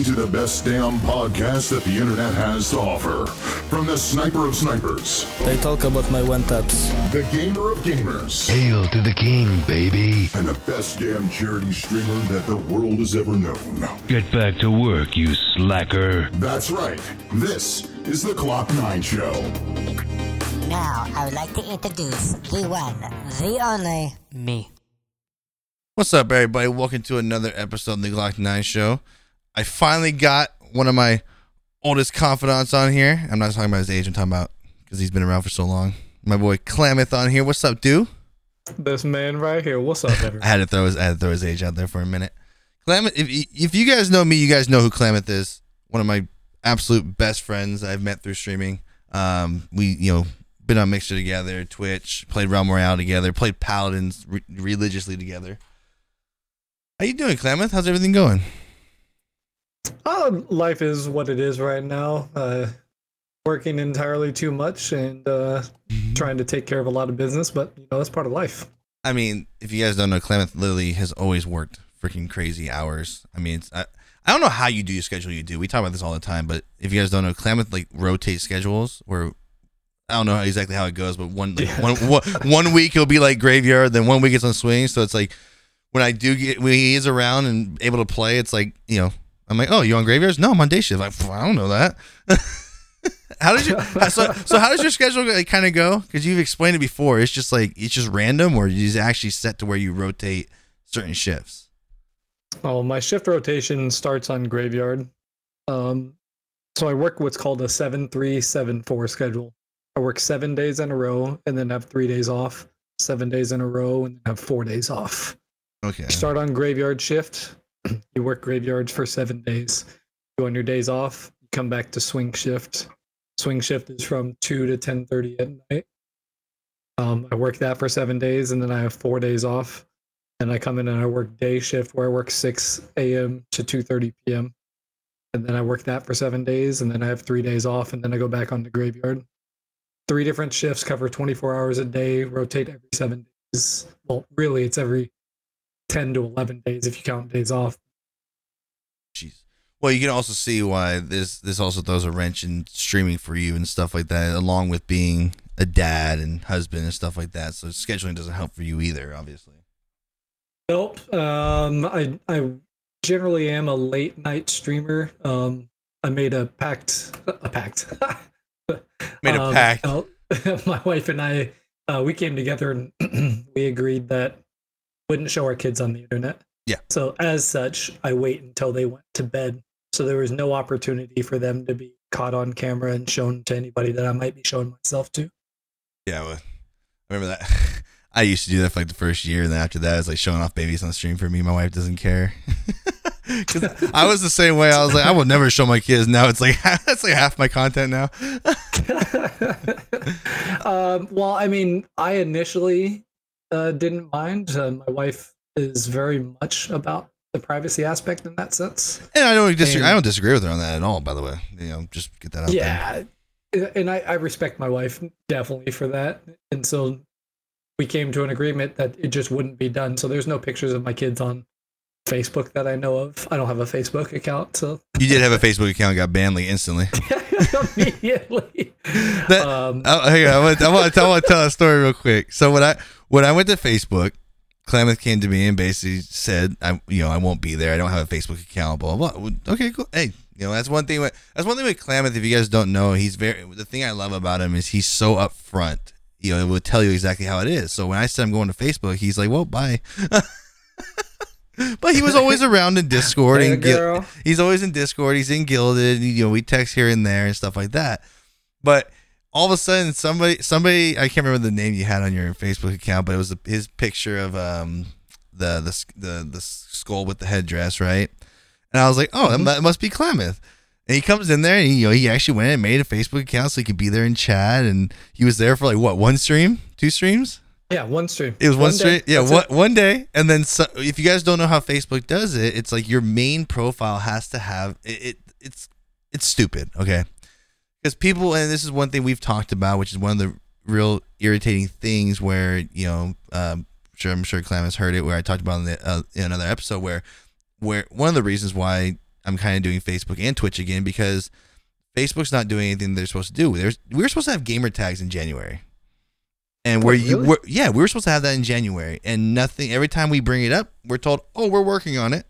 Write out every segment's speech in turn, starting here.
listening to the best damn podcast that the internet has to offer. From the sniper of snipers, They talk about my one taps. the gamer of gamers, Hail to the king, baby. and the best damn charity streamer that the world has ever known. Get back to work, you slacker. That's right. This is the Glock 9 Show. Now, I would like to introduce the one, the only, me. What's up, everybody? Welcome to another episode of the Glock 9 Show. I finally got one of my oldest confidants on here. I'm not talking about his age, I'm talking about because he's been around for so long. My boy Klammath on here. What's up, dude? This man right here. What's up, I had to throw his I had to throw his age out there for a minute. Klammath, if if you guys know me, you guys know who Klammath is. One of my absolute best friends I've met through streaming. Um, we you know been on Mixer together, Twitch, played Realm Royale together, played Paladins re- religiously together. How you doing, Klammath? How's everything going? Uh, life is what it is right now. Uh, working entirely too much and uh, trying to take care of a lot of business, but you know that's part of life. I mean, if you guys don't know, Klammath literally has always worked freaking crazy hours. I mean, it's, I, I don't know how you do your schedule you do. We talk about this all the time, but if you guys don't know, Klammath like rotates schedules where I don't know exactly how it goes, but one, like, one, one, one week it'll be like graveyard, then one week it's on swing. So it's like when I do get, when he is around and able to play, it's like, you know, I'm like, oh, you on graveyards? No, I'm on day shift. Like, I don't know that. how did you? so so how does your schedule like, kind of go? Because you've explained it before. It's just like it's just random, or you just actually set to where you rotate certain shifts. Oh, my shift rotation starts on graveyard. Um, so I work what's called a seven three seven four schedule. I work seven days in a row and then have three days off. Seven days in a row and have four days off. Okay. Start on graveyard shift. You work graveyards for seven days. You on your days off. You come back to swing shift. Swing shift is from two to ten thirty at night. Um, I work that for seven days, and then I have four days off. And I come in and I work day shift where I work six a.m. to two thirty p.m. And then I work that for seven days, and then I have three days off, and then I go back on the graveyard. Three different shifts cover twenty four hours a day, rotate every seven days. Well, really, it's every 10 to 11 days if you count days off. Jeez. Well, you can also see why this this also throws a wrench in streaming for you and stuff like that, along with being a dad and husband and stuff like that. So scheduling doesn't help for you either, obviously. Nope. Um, I I generally am a late night streamer. Um, I made a pact. A pact. Made a Um, pact. my wife and I, uh, we came together and we agreed that wouldn't show our kids on the internet. Yeah. So as such, I wait until they went to bed. So there was no opportunity for them to be caught on camera and shown to anybody that I might be showing myself to. Yeah, well, I remember that. I used to do that for like the first year, and then after that, it's like showing off babies on stream for me. My wife doesn't care. 'Cause I was the same way. I was like, I will never show my kids. Now it's like that's like half my content now. um, well, I mean, I initially uh, didn't mind. Uh, my wife is very much about the privacy aspect in that sense. And I don't disagree. And- I don't disagree with her on that at all. By the way, you know, just get that out there. yeah, and I, I respect my wife definitely for that. And so we came to an agreement that it just wouldn't be done. So there's no pictures of my kids on Facebook that I know of. I don't have a Facebook account, so You did have a Facebook account, got banned instantly. immediately. That- um, Oh, hang on. I want, I, want, I want to tell a story real quick. So when I when I went to Facebook, Klammath came to me and basically said, "I you know I won't be there. I don't have a Facebook account." Blah blah. blah. Okay, cool. Hey, you know that's one thing. With, that's one thing with Klammath. If you guys don't know, he's very. The thing I love about him is he's so upfront. You know, it will tell you exactly how it is. So when I said I'm going to Facebook, he's like, "Well, bye." but he was always around in Discord Hey, and Gil- he's always in Discord. He's in Guilded. You know, we text here and there and stuff like that. But all of a sudden, somebody, somebody, I can't remember the name you had on your Facebook account, but it was his picture of um the the the the skull with the headdress, right? And I was like, oh, that must be Klammath. And he comes in there, and he, you know, he actually went and made a Facebook account so he could be there and chat. And he was there for like what, one stream, two streams? Yeah, one stream. It was one, day. straight, yeah, That's one, it. one day, and then so, if you guys don't know how Facebook does it, it's like your main profile has to have it. it it's it's stupid, okay? Because people, and this is one thing we've talked about, which is one of the real irritating things where you know, um, sure I'm sure Clam has heard it, where I talked about in, the, uh, in another episode where where one of the reasons why I'm kind of doing Facebook and Twitch again because Facebook's not doing anything they're supposed to do. There's we were supposed to have gamer tags in January, and where Wait, you really? were, yeah, we were supposed to have that in January, and nothing. Every time we bring it up, we're told, "Oh, we're working on it."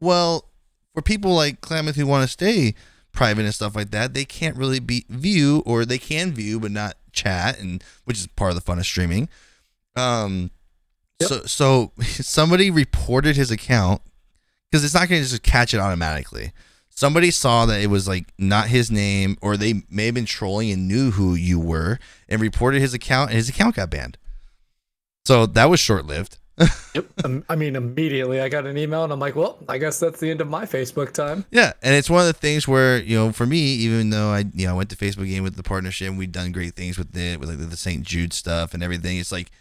Well, for people like Klammath who want to stay private and stuff like that, they can't really be view or they can view but not chat, and which is part of the fun of streaming. Um, Yep. so so somebody reported his account because it's not going to just catch it automatically. Somebody saw that it was like not his name, or they may have been trolling and knew who you were and reported his account, and his account got banned. So that was short lived. Yep. Um, I mean, immediately I got an email and I'm like, well, I guess that's the end of my Facebook time. Yeah, and it's one of the things where you know, for me, even though I you know I went to Facebook game with the partnership, and we've done great things with it, with like the St. Jude stuff and everything. It's like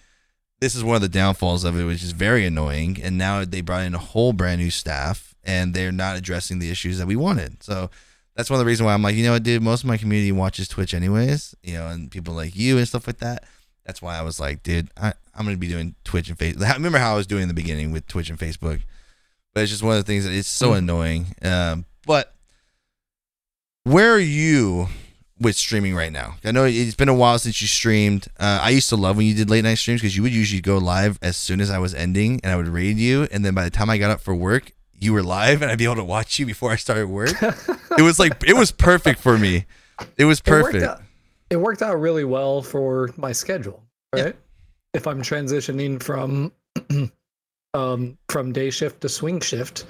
this is one of the downfalls of it, which is very annoying. And now they brought in a whole brand new staff, and they're not addressing the issues that we wanted. So that's one of the reasons why I'm like, you know what, dude, most of my community watches Twitch anyways, you know, and people like you and stuff like that. That's why I was like, dude, I, I'm gonna be doing Twitch and Facebook. I remember how I was doing in the beginning with Twitch and Facebook, but it's just one of the things that it's so annoying. Um, but where are you with streaming right now? I know it's been a while since you streamed. Uh, I used to love when you did late night streams because you would usually go live as soon as I was ending, and I would raid you, and then by the time I got up for work, you were live, and I'd be able to watch you before I started work. it was like it was perfect for me. It was It worked perfect. out, it worked out really well for my schedule, right? If I'm transitioning from um, from day shift to swing shift,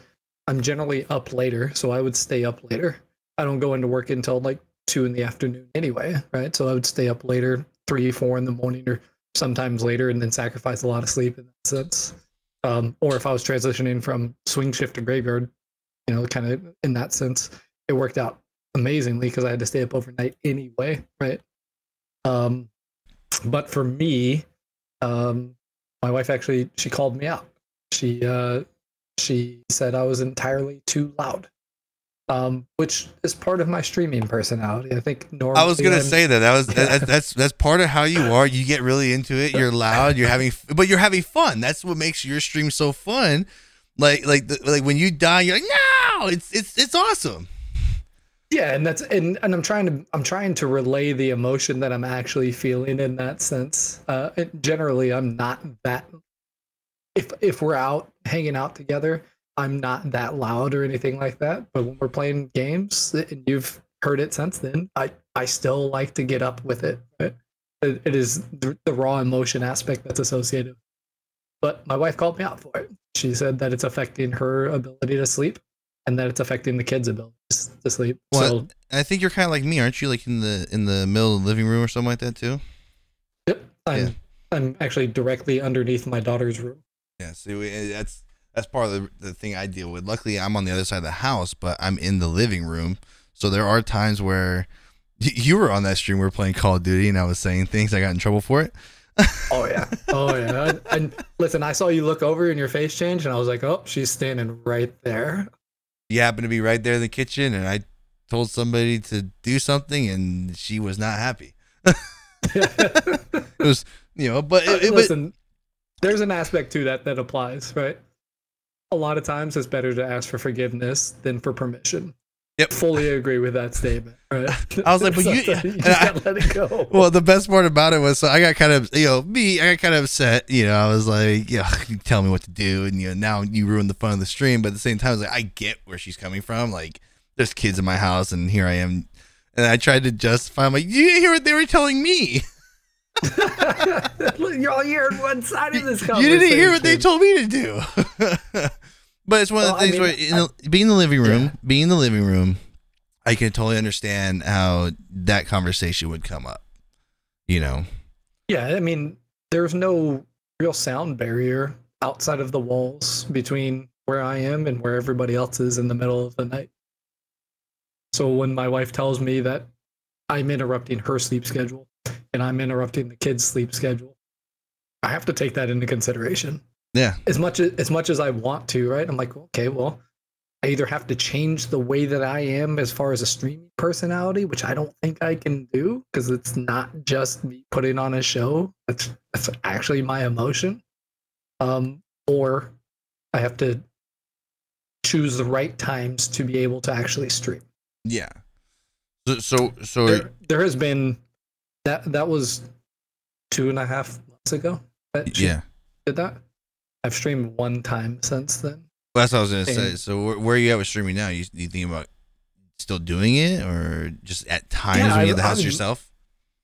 I'm generally up later, so I would stay up later. I don't go into work until like two in the afternoon anyway, right? So I would stay up later, three, four in the morning, or sometimes later, and then sacrifice a lot of sleep in that sense. Um, or if I was transitioning from swing shift to graveyard, you know, kind of in that sense, it worked out amazingly because I had to stay up overnight anyway, right? Um, but for me, um, my wife actually she called me out. She uh, she said I was entirely too loud, um, which is part of my streaming personality. I think normally I was gonna I'm- say that. That was that, that's that's part of how you are. You get really into it. You're loud. You're having, but you're having fun. That's what makes your stream so fun. Like like the, like when you die, you're like, no, it's it's it's awesome. yeah and that's and, and i'm trying to i'm trying to relay the emotion that i'm actually feeling in that sense uh generally i'm not that if if we're out hanging out together i'm not that loud or anything like that but when we're playing games and you've heard it since then i i still like to get up with it right? it, it is the, the raw emotion aspect that's associated but my wife called me out for it she said that it's affecting her ability to sleep and that it's affecting the kids' ability to sleep. Well, So I think you're kind of like me, aren't you? Like in the in the middle of the living room or something like that too. Yep. I'm, Yeah. I'm actually directly underneath my daughter's room. Yeah, see, we- eh, that's that's part of the, the thing I deal with. Luckily, I'm on the other side of the house, but I'm in the living room. So there are times where you were on that stream. We were playing Call of Duty, and I was saying things. I got in trouble for it. Oh yeah. Oh yeah. And, and listen, I saw you look over and your face changed, and I was like, oh, she's standing right there. You happened to be right there in the kitchen, and I told somebody to do something, and she was not happy. It was, you know, but it, it, but listen, there's an aspect to that that applies, right? A lot of times, it's better to ask for forgiveness than for permission. Yep. Fully agree with that statement. Right? I was like, but you- just I- let it go. Well, the best part about it was, so I got kind of, you know, me, I got kind of upset. You know, I was like, yeah, you tell me what to do, and you know, now you ruined the fun of the stream. But at the same time, I was like, I get where she's coming from. Like, there's kids in my house, and here I am, and I tried to justify. I'm like, you didn't hear what they were telling me. You're all hearing one side of this conversation. You didn't hear what they told me to do. but it's one of the Well, I things mean, where, in the, being in the living room, being in the living room, I can totally understand how that conversation would come up. You know, Yeah, I mean, there's no real sound barrier outside of the walls between where I am and where everybody else is in the middle of the night. So when my wife tells me that I'm interrupting her sleep schedule and I'm interrupting the kids' sleep schedule, I have to take that into consideration. yeah, As much as as much as I want to, right? I'm like, okay, well, I either have to change the way that I am as far as a streaming personality, which I don't think I can do because it's not just me putting on a show. That's that's actually my emotion. Um, or I have to choose the right times to be able to actually stream. Yeah. So so, so There, there has been that that was two and a half months ago. Yeah. did that. I've streamed one time since then. Well, that's what I was gonna say. So where, where are you at with streaming now? You you think about still doing it, or just at times Yeah, when you're at the house I'm- yourself?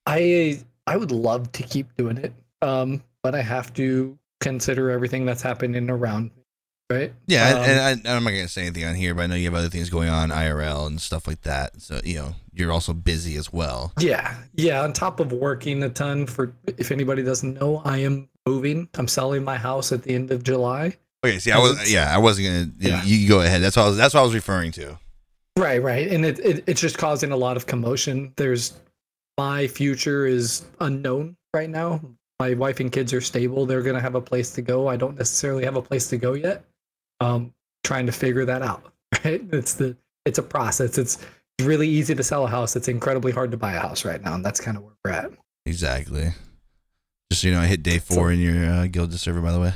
I I would love to keep doing it, um, but I have to consider everything that's happening around me, right? Yeah, Um, and, I, I'm not gonna say anything on here, but I know you have other things going on IRL and stuff like that. So you know you're also busy as well. Yeah, yeah. On top of working a ton for, if anybody doesn't know, I am moving. I'm selling my house at the end of July. Okay, see, I was yeah, I wasn't gonna. Yeah. You, you go ahead. That's what I was, that's what I was referring to. Right, right, and it, it it's just causing a lot of commotion. There's my future is unknown right now. My wife and kids are stable. They're gonna have a place to go. I don't necessarily have a place to go yet. Um, trying to figure that out. Right, it's the it's a process. It's really easy to sell a house. It's incredibly hard to buy a house right now, and that's kind of where we're at. Exactly. Just so you know, I hit day four in your uh, guild server. By the way.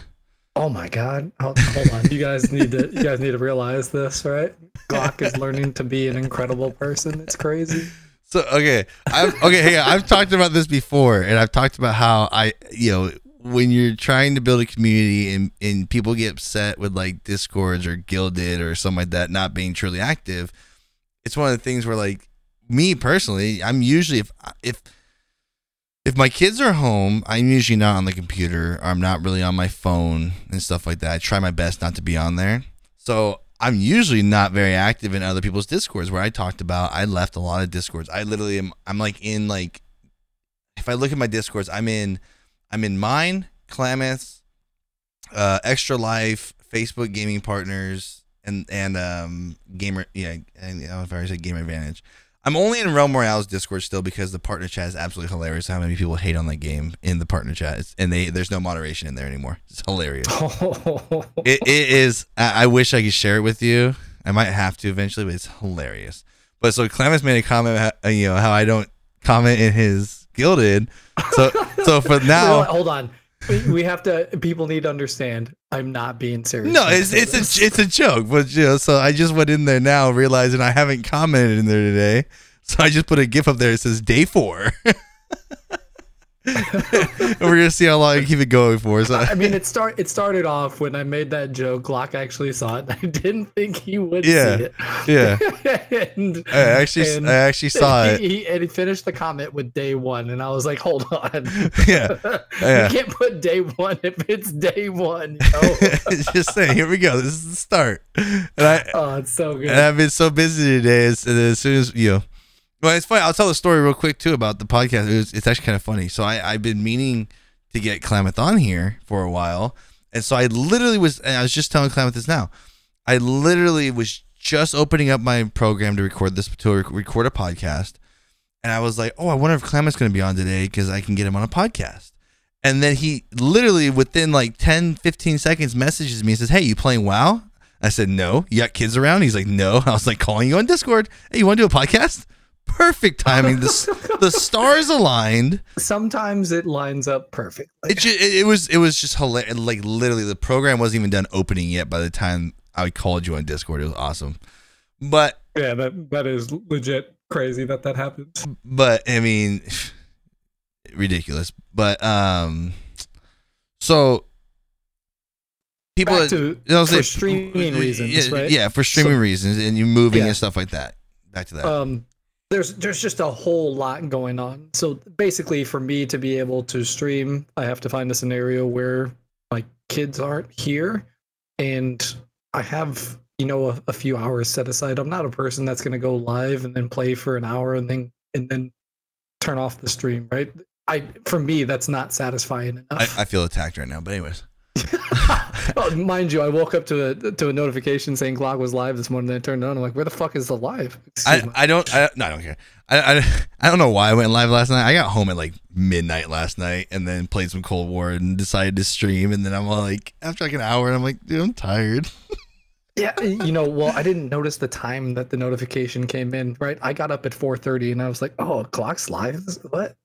Oh my god! Hold, hold on, you guys need to you guys need to realize this, right? Glock is learning to be an incredible person. It's crazy. So okay, I've okay, hey, I've talked about this before, and I've talked about how I, you know, when you're trying to build a community and and people get upset with like discords or guilded or something like that not being truly active, it's one of the things where like me personally, I'm usually if if if my kids are home, I'm usually not on the computer. Or I'm not really on my phone and stuff like that. I try my best not to be on there. So I'm usually not very active in other people's discords where I talked about I left a lot of discords. I literally am I'm like in like if I look at my discords, I'm in I'm in mine, Klammath, uh Extra Life, Facebook Gaming Partners, and and um gamer yeah, and I know if I said Game Advantage. I'm only in Realm Royale's Discord still because the partner chat is absolutely hilarious. How many people hate on that game in the partner chat, It's- and they there's no moderation in there anymore. It's hilarious. It, it is. I, I wish I could share it with you. I might have to eventually, but it's hilarious. But so Clemens made a comment, you know, how I don't comment in his guilded. So so for now, hold on. We, we have to. People need to understand. I'm not being serious. no, it's it's this. a it's a joke. But you know, so I just went in there now, realizing I haven't commented in there today. So I just put a gif up there. It says day four. and we're gonna see how long I keep it going for. So I mean, it start it started off when I made that joke. Glock actually saw it. I didn't think he would Yeah, see it. yeah. and, I actually and I actually saw he, it. He, and he finished the comment with day one, and I was like, "Hold on, Yeah. Yeah. you can't put day one if it's day one." You know? just saying, here we go. This is the start. And I oh, it's so good. and I've been so busy today. As, as soon as you know, well, it's funny. I'll tell a story real quick too about the podcast. It was, it's actually kind of funny. So I I've been meaning to get Klammath on here for a while, and so I literally was. I was just telling Klammath this now. I literally was just opening up my program to record this to record a podcast, and I was like, oh, I wonder if Klammath's going to be on today because I can get him on a podcast. And then he literally within like 10, 15 seconds messages me and says, Hey, you playing WoW? I said, No. You got kids around? He's like, No. I was like, calling you on Discord. Hey, you want to do a podcast? Perfect timing. The, the stars aligned. Sometimes it lines up perfectly. It, ju- it, it was it was just hilarious. Like literally, the program wasn't even done opening yet by the time I called you on Discord. It was awesome. But yeah, that that is legit crazy that that happens. but I mean, ridiculous. But um, so people Back to you know, for say- streaming reasons, yeah, right? Yeah, for streaming So- reasons, and you moving Yeah. and stuff like that. Back to that. um there's there's just a whole lot going on. So basically for me to be able to stream i have to find a scenario where my kids aren't here and i have you know a, a few hours set aside. I'm not a person that's going to go live and then play for an hour and then and then turn off the stream right? I for me that's not satisfying I, enough. I feel attacked right now, but anyways. oh, mind you i woke up to a to a notification saying glock was live this morning and i turned it on i'm like where the fuck is the live I. I don't I, no, I don't care. I, I I don't know why I went live last night. I got home at like midnight last night and then played some Cold War and decided to stream and then I'm all like after like an hour I'm like dude I'm tired. Yeah, you know, well, I didn't notice the time that the notification came in. Right, I got up at four thirty, and I was like, "Oh, Glock's live. What?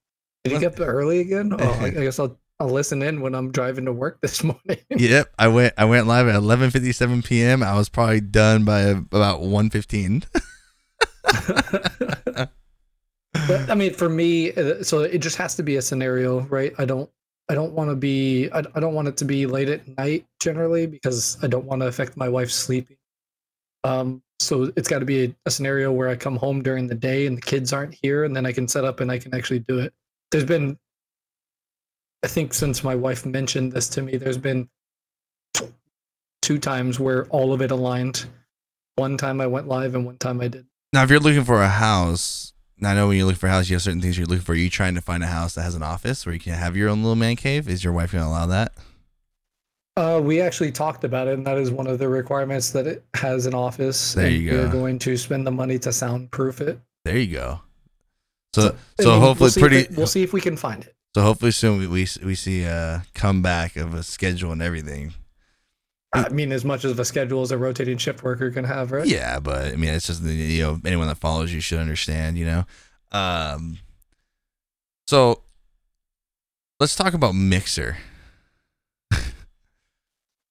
Did you get up early again? Oh, I guess I'll I'll listen in when I'm driving to work this morning. Yep, I went. I went live at 11:57 p.m. I was probably done by about 1:15. but I mean, for me, uh, so it just has to be a scenario, right? I don't, I don't want to be, I, I don't want it to be late at night generally because I don't want to affect my wife's sleeping. Um, so it's got to be a, a scenario where I come home during the day and the kids aren't here, and then I can set up and I can actually do it. There's been, I think, since my wife mentioned this to me, there's been two times where all of it aligned. One time I went live, and one time I did. Now, if you're looking for a house, now I know when you look for a house, you have certain things you're looking for. Are you trying to find a house that has an office where you can have your own little man cave? Is your wife going to allow that? Uh, we actually talked about it, and that is one of the requirements that it has an office. There and you We're going to spend the money to soundproof it. There you go. So, so mean, hopefully, we'll pretty. It, we'll see if we can find it. So hopefully soon we we, we see a comeback of a schedule and everything. I mean, as much of a schedule as a rotating shift worker can have, right? Yeah, but I mean, it's just you know anyone that follows you should understand. You know, um. So, let's talk about Mixer.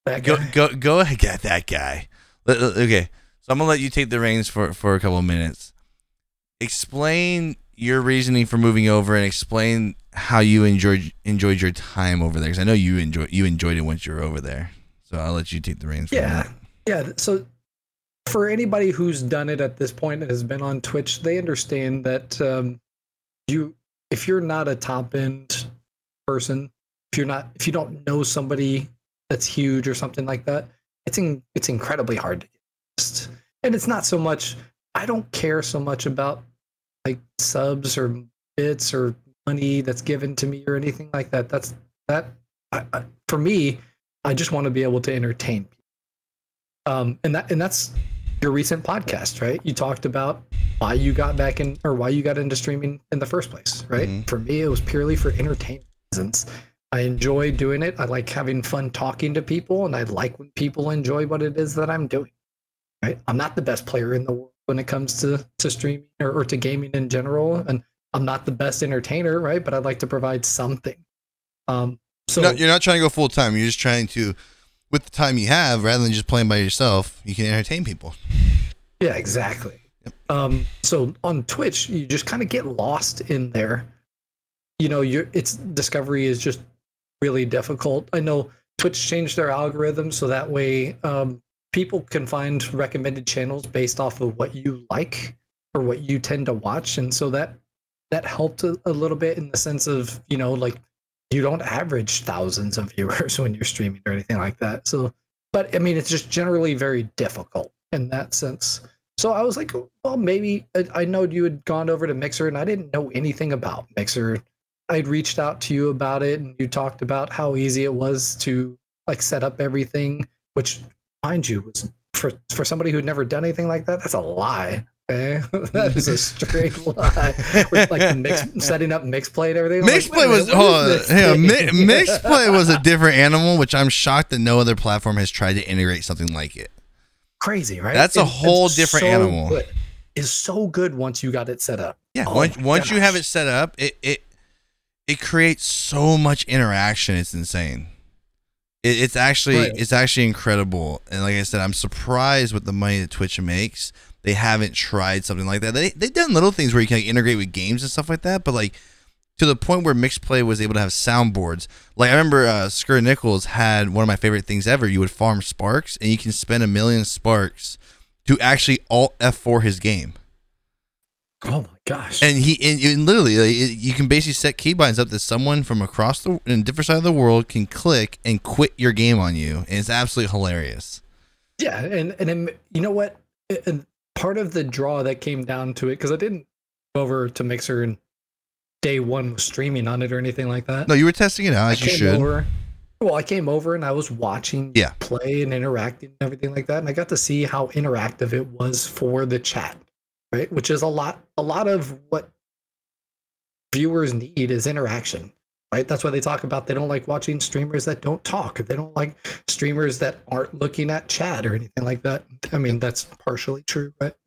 That Go guy. go go ahead, get that guy. Okay, so I'm gonna let you take the reins for for a couple of minutes. Explain your reasoning for moving over and explain how you enjoyed enjoyed your time over there. Because I know you enjoy you enjoyed it once you were over there. So I'll let you take the reins. Yeah. Yeah. So, for anybody who's done it at this point and has been on Twitch, they understand that um, you, if you're not a top end person, if you're not, if you don't know somebody that's huge or something like that, it's in, it's incredibly hard to get. And it's not so much. I don't care so much about like subs or bits or money that's given to me or anything like that. That's that. I, I, for me, I just want to be able to entertain. Um, and that and that's your recent podcast, right? You talked about why you got back in or why you got into streaming in the first place, right? Mhm. For me, it was purely for entertainment reasons. I enjoy doing it. I like having fun talking to people, and I like when people enjoy what it is that I'm doing. Right? I'm not the best player in the world when it comes to to streaming or, or to gaming in general, and I'm not the best entertainer, right? But I'd like to provide something. Um, so no, you're not trying to go full time. You're just trying to, with the time you have, rather than just playing by yourself, you can entertain people. Yeah, exactly. Um, so on Twitch, you just kind of get lost in there. You know, your its discovery is just really difficult. I know Twitch changed their algorithm so that way um, people can find recommended channels based off of what you like or what you tend to watch, and so that that helped a, a little bit in the sense of you know like you don't average thousands of viewers when you're streaming or anything like that. So, but I mean, it's just generally very difficult in that sense. So I was like, well, maybe I- I know you had gone over to Mixer and I didn't know anything about Mixer. I'd reached out to you about it and you talked about how easy it was to like set up everything, which mind you was for for somebody who'd never done anything like that, that's a lie. Okay? that is a straight lie. With like mix setting up mixplay and everything. I'm like, a was minute, what hold on, is this hang on, thing? Mi- Mixplay was a different animal, which I'm shocked that no other platform has tried to integrate something like it. crazy, right? That's a And whole different so animal. good. It's so good once you got it set up. Yeah, Oh once once you have it set up, it it it creates so much interaction. It's insane. It, it's actually Right. it's actually incredible. And like I said, I'm surprised with the money that Twitch makes. They haven't tried something like that. They they've done little things where you can like, integrate with games and stuff like that, but like to the point where mixplay was able to have soundboards. Like I remember uh Skur Nichols had one of my favorite things ever. You would farm sparks and you can spend a million sparks to actually alt F4 his game. Oh my gosh. And he and, and literally, like, it- you can basically set keybinds up that someone from across the in a different side of the world can click and quit your game on you, and it's absolutely hilarious. Yeah, and and then, you know what? And part of the draw that came down to it because I didn't go over to Mixer and day one was streaming on it or anything like that. No, you were testing it out I you came should. over. Well, I came over and I was watching Yeah. play and interacting and everything like that, and I got to see how interactive it was for the chat, right? Which is a lot. A lot of what viewers need is interaction, right? That's why they talk about they don't like watching streamers that don't talk. They don't like streamers that aren't looking at chat or anything like that. I mean, that's partially true, but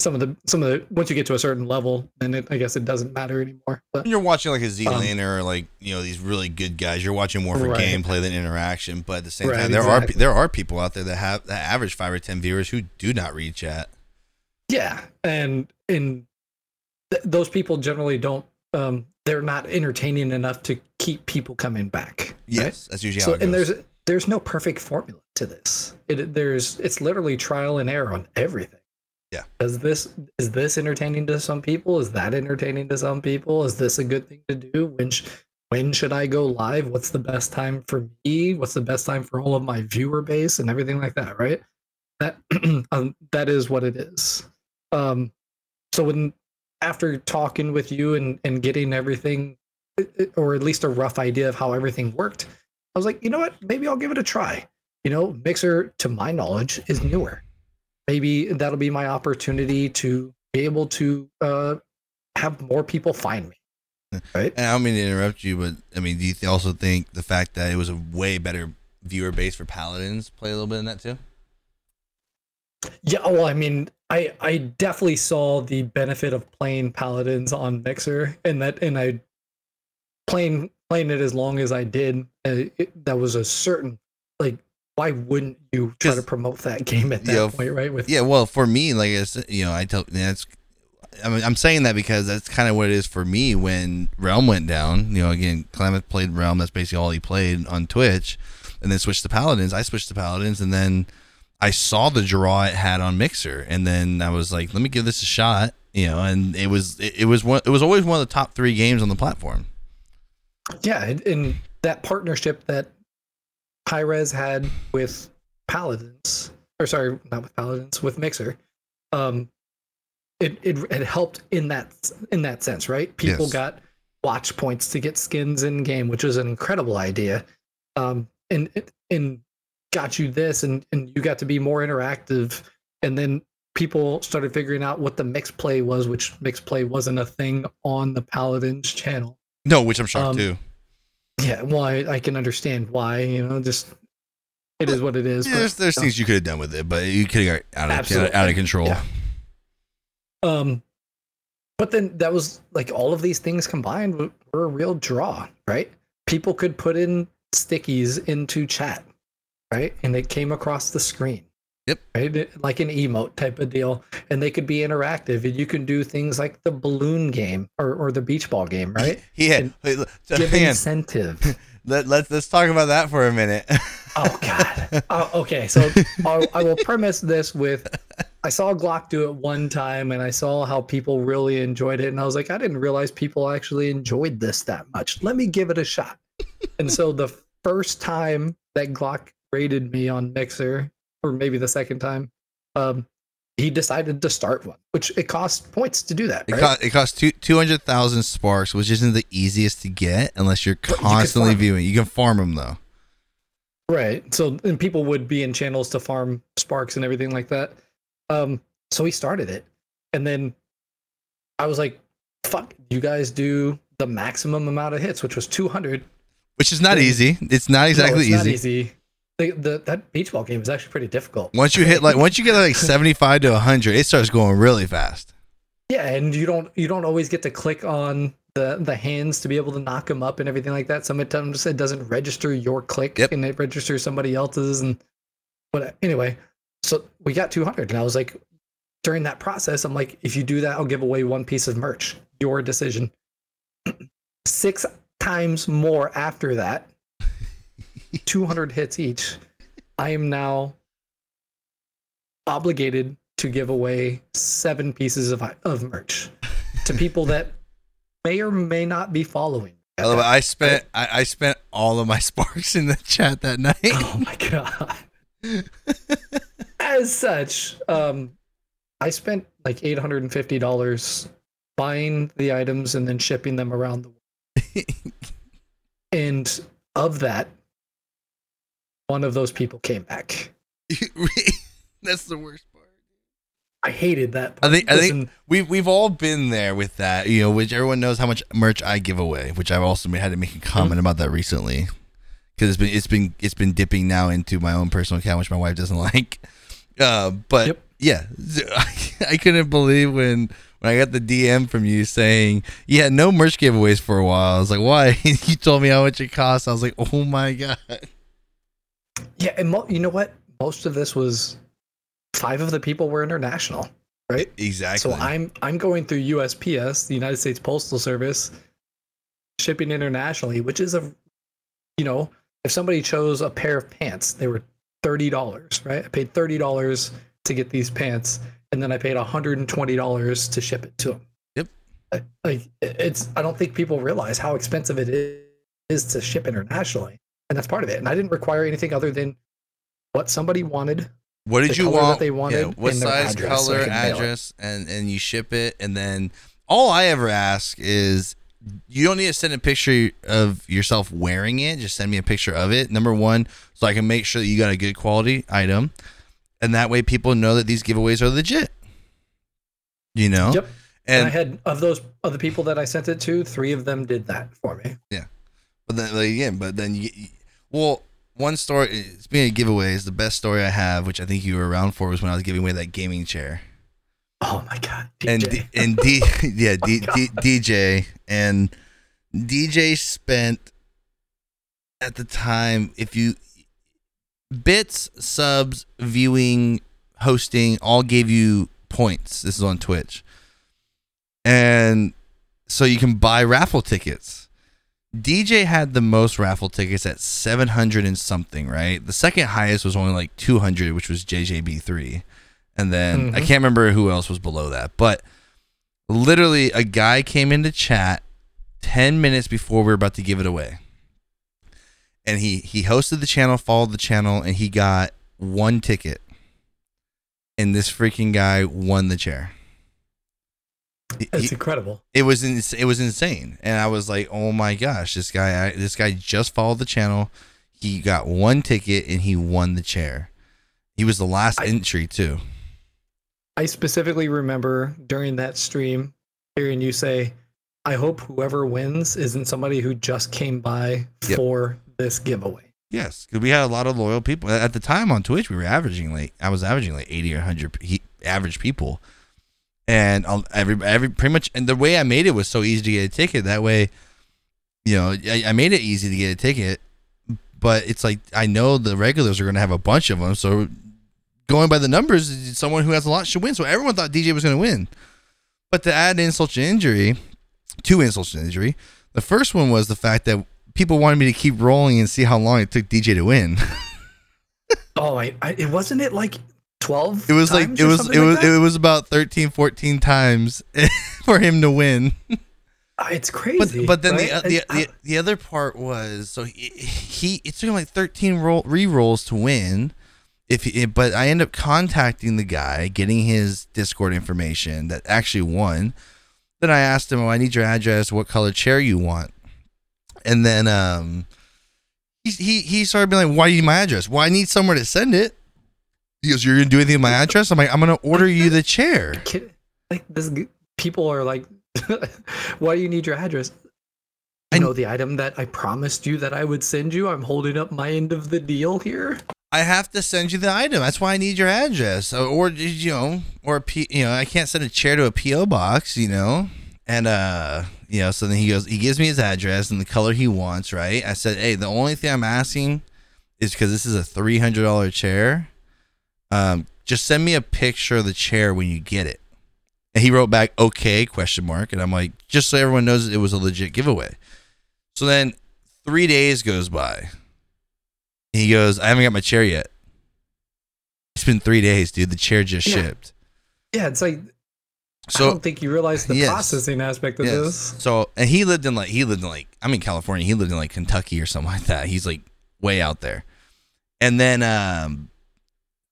some of the some of the once you get to a certain level, then it, I guess it doesn't matter anymore. But you're watching like a Z Um, or like you know these really good guys, you're watching more for Right. gameplay than interaction. But at the same Right, time, there are there are people out there that have that average five or ten viewers who do not read chat. Yeah, and and th- those people generally don't. Um, they're not entertaining enough to keep people coming back. right? Yes, that's usually how So it goes. and there's there's no perfect formula to this. It there's it's literally trial and error on everything. Yeah. Is this is this entertaining to some people? Is that entertaining to some people? Is this a good thing to do? When sh- when should I go live? What's the best time for me? What's the best time for all of my viewer base and everything like that, right? That um, that is what it is. Um so when after talking with you and and getting everything or at least a rough idea of how everything worked, I was like, you know what? Maybe I'll give it a try. You know, Mixer, to my knowledge, is newer. Maybe that'll be my opportunity to be able to uh, have more people find me. Right? And I don't mean to interrupt you, but I mean, do you also think the fact that it was a way better viewer base for Paladins play a little bit in that too? Yeah. Well, I mean, I I definitely saw the benefit of playing Paladins on Mixer, and that and I playing playing it as long as I did. Uh, it, that was a certain like. Why wouldn't you try to promote that game at that Yeah, point, right? With Yeah, well, for me, like I said, you know, I tell that's. I mean, I'm saying that because that's kind of what it is for me when Realm went down. You know, again, Klammath played Realm. That's basically all he played on Twitch, and then switched to Paladins. I switched to Paladins, and then I saw the draw it had on Mixer, and then I was like, let me give this a shot. You know, and it was it, it was one it was always one of the top three games on the platform. Yeah, and, and that partnership that Hi-Rez had with Paladins, or sorry, not with Paladins, with Mixer, um, it, it it helped in that in that sense, right? People Yes. got watch points to get skins in game, which was an incredible idea, um, and and got you this, and and you got to be more interactive, and then people started figuring out what the mix play was, which mix play wasn't a thing on the Paladins channel. No, which I'm shocked Um, too. Yeah, well, I, I can understand why. You know, just it is what it is. Yeah, but, there's there's things you could have done with it, but you could have got out of out of control. Yeah. Um, but then that was like all of these things combined were a real draw, right? People could put in stickies into chat, right, and it came across the screen. Yep. Right, like an emote type of deal, and they could be interactive, and you can do things like the balloon game or, or the beach ball game, right? He had. And wait, so Give incentive. Let, let's let's talk about that for a minute. Oh God. oh, okay, so I'll, I will premise this with: I saw Glock do it one time, and I saw how people really enjoyed it, and I was like, I didn't realize people actually enjoyed this that much. Let me give it a shot. and so the first time that Glock rated me on Mixer, or maybe the second time, um, he decided to start one, which it costs points to do that. It, Right? cost, it costs two two hundred thousand sparks, which isn't the easiest to get unless you're But you constantly viewing. You can farm them though. Right. So and people would be in channels to farm sparks and everything like that. Um, so he started it. And then I was like, fuck, you guys do the maximum amount of hits, which was 200. Which is not Yeah. easy. It's not exactly no, it's not easy. The, the, that beach ball game is actually pretty difficult. Once you hit like once you get like seventy five to hundred, it starts going really fast. Yeah, and you don't you don't always get to click on the the hands to be able to knock them up and everything like that. Sometimes it doesn't register your click Yep. and it registers somebody else's and but anyway, so we got 200 and I was like during that process I'm like if you do that I'll give away one piece of merch. Your decision. 6 times more after that. 200 hits each. I am now obligated to give away seven pieces of of merch to people that may or may not be following. I, love it. I spent I, I spent all of my sparks in the chat that night. Oh my god. As such, um I spent like $850 buying the items and then shipping them around the world. and of that one of those people came back. That's the worst part. I hated that. I think I think we've we've all been there with that, you know, which everyone knows how much merch I give away, which I've also had to make a comment about that recently because it's been it's been it's been dipping now into my own personal account, which my wife doesn't like. Uh, but Yep. Yeah, I couldn't believe when when I got the DM from you saying, "Yeah, no merch giveaways for a while." I was like, "Why?" you told me how much it cost. I was like, "Oh my god!" Yeah, and mo- you know what? Most of this was five of the people were international, right? Exactly. So I'm I'm going through USPS, the United States Postal Service, shipping internationally, which is a, you know, if somebody chose a pair of pants, they were thirty dollars, right? I paid thirty dollars to get these pants, and then I paid hundred and twenty dollars to ship it to them. Yep. Like it's, I don't think people realize how expensive it is to ship internationally, and that's part of it. And I didn't require anything other than what somebody wanted. What did you want? they wanted what size, address color, it. address, and and you ship it, and then all I ever ask is you don't need to send a picture of yourself wearing it. Just send me a picture of it. Number one, so I can make sure that you got a good quality item, and that way people know that these giveaways are legit. You know. Yep. And, I had of those of the people that I sent it to, three of them did that for me. Yeah. But then like, again, but then you- well, one story. Speaking of giveaways, the best story I have, which I think you were around for, was when I was giving away that gaming chair. Oh my god! and DJ. D, and D oh yeah D, D, DJ and DJ spent at the time if you bits subs viewing hosting all gave you points this is on Twitch and so you can buy raffle tickets DJ had the most raffle tickets at 700 and something right the second highest was only like 200 which was JJB3 and then I Mhm. can't remember who else was below that, but literally a guy came into chat 10 minutes before we were about to give it away. And he he hosted the channel, followed the channel, and he got one ticket. And this freaking guy won the chair. He- incredible. it was ins- it was insane, and I was like, "Oh my gosh, this guy! I, this guy just followed the channel. He got one ticket and he won the chair. He was the last I- entry too. I specifically remember during that stream hearing you say, "I hope whoever wins isn't somebody who just came by Yep. for this giveaway." Yes, because we had a lot of loyal people at the time on Twitch. We were averaging like I was averaging like eighty or hundred he, average people, and um, every every pretty much. And the way I made it was so easy to get a ticket. That way, you know, I, I made it easy to get a ticket. But it's like I know the regulars are going to have a bunch of them, so going by the numbers, someone who has a lot should win. So everyone thought DJ was going to win. But to add insult to injury, two insults to injury. The first one was the fact that people wanted me to keep rolling and see how long it took DJ to win. Oh, I, I it wasn't it like twelve. It was like it was it was that? it was about 13 14 times for him to win. Ah, It's crazy. but then right? the, the, the the other part was so he, he it took him like 13 roll re-rolls to win. If he, but I end up contacting the guy, getting his Discord information that actually won. Then I asked him, "Oh, I need your address. What color chair you want?" And then um, he he he started being like, "Why do you need my address? Well, I need somewhere to send it." He goes, "You're gonna do anything with my address?" I'm like, "I'm gonna order you the chair." like this people are like why do you need your address I- know the item that i promised you that i would send you i'm holding up my end of the deal here I have to send you the item. That's why I need your address, or, or you know, or P, you know, I can't send a chair to a PO box, you know, and uh, you know, so then he goes, he gives me his address and the color he wants, right? I said, hey, the only thing I'm asking is because this is a three hundred dollar chair. Um, just send me a picture of the chair when you get it. And he wrote back, okay, question mark, and I'm like, just so everyone knows it was a legit giveaway. So then three days goes by. He goes, I haven't got my chair yet. It's been three days, dude. The chair just Yeah. shipped. yeah it's like so, i don't think you realize the Yes. processing aspect of yes. this So and he lived in like he lived in like I'm in California. He lived in like Kentucky or something like that. He's like way out there. And then um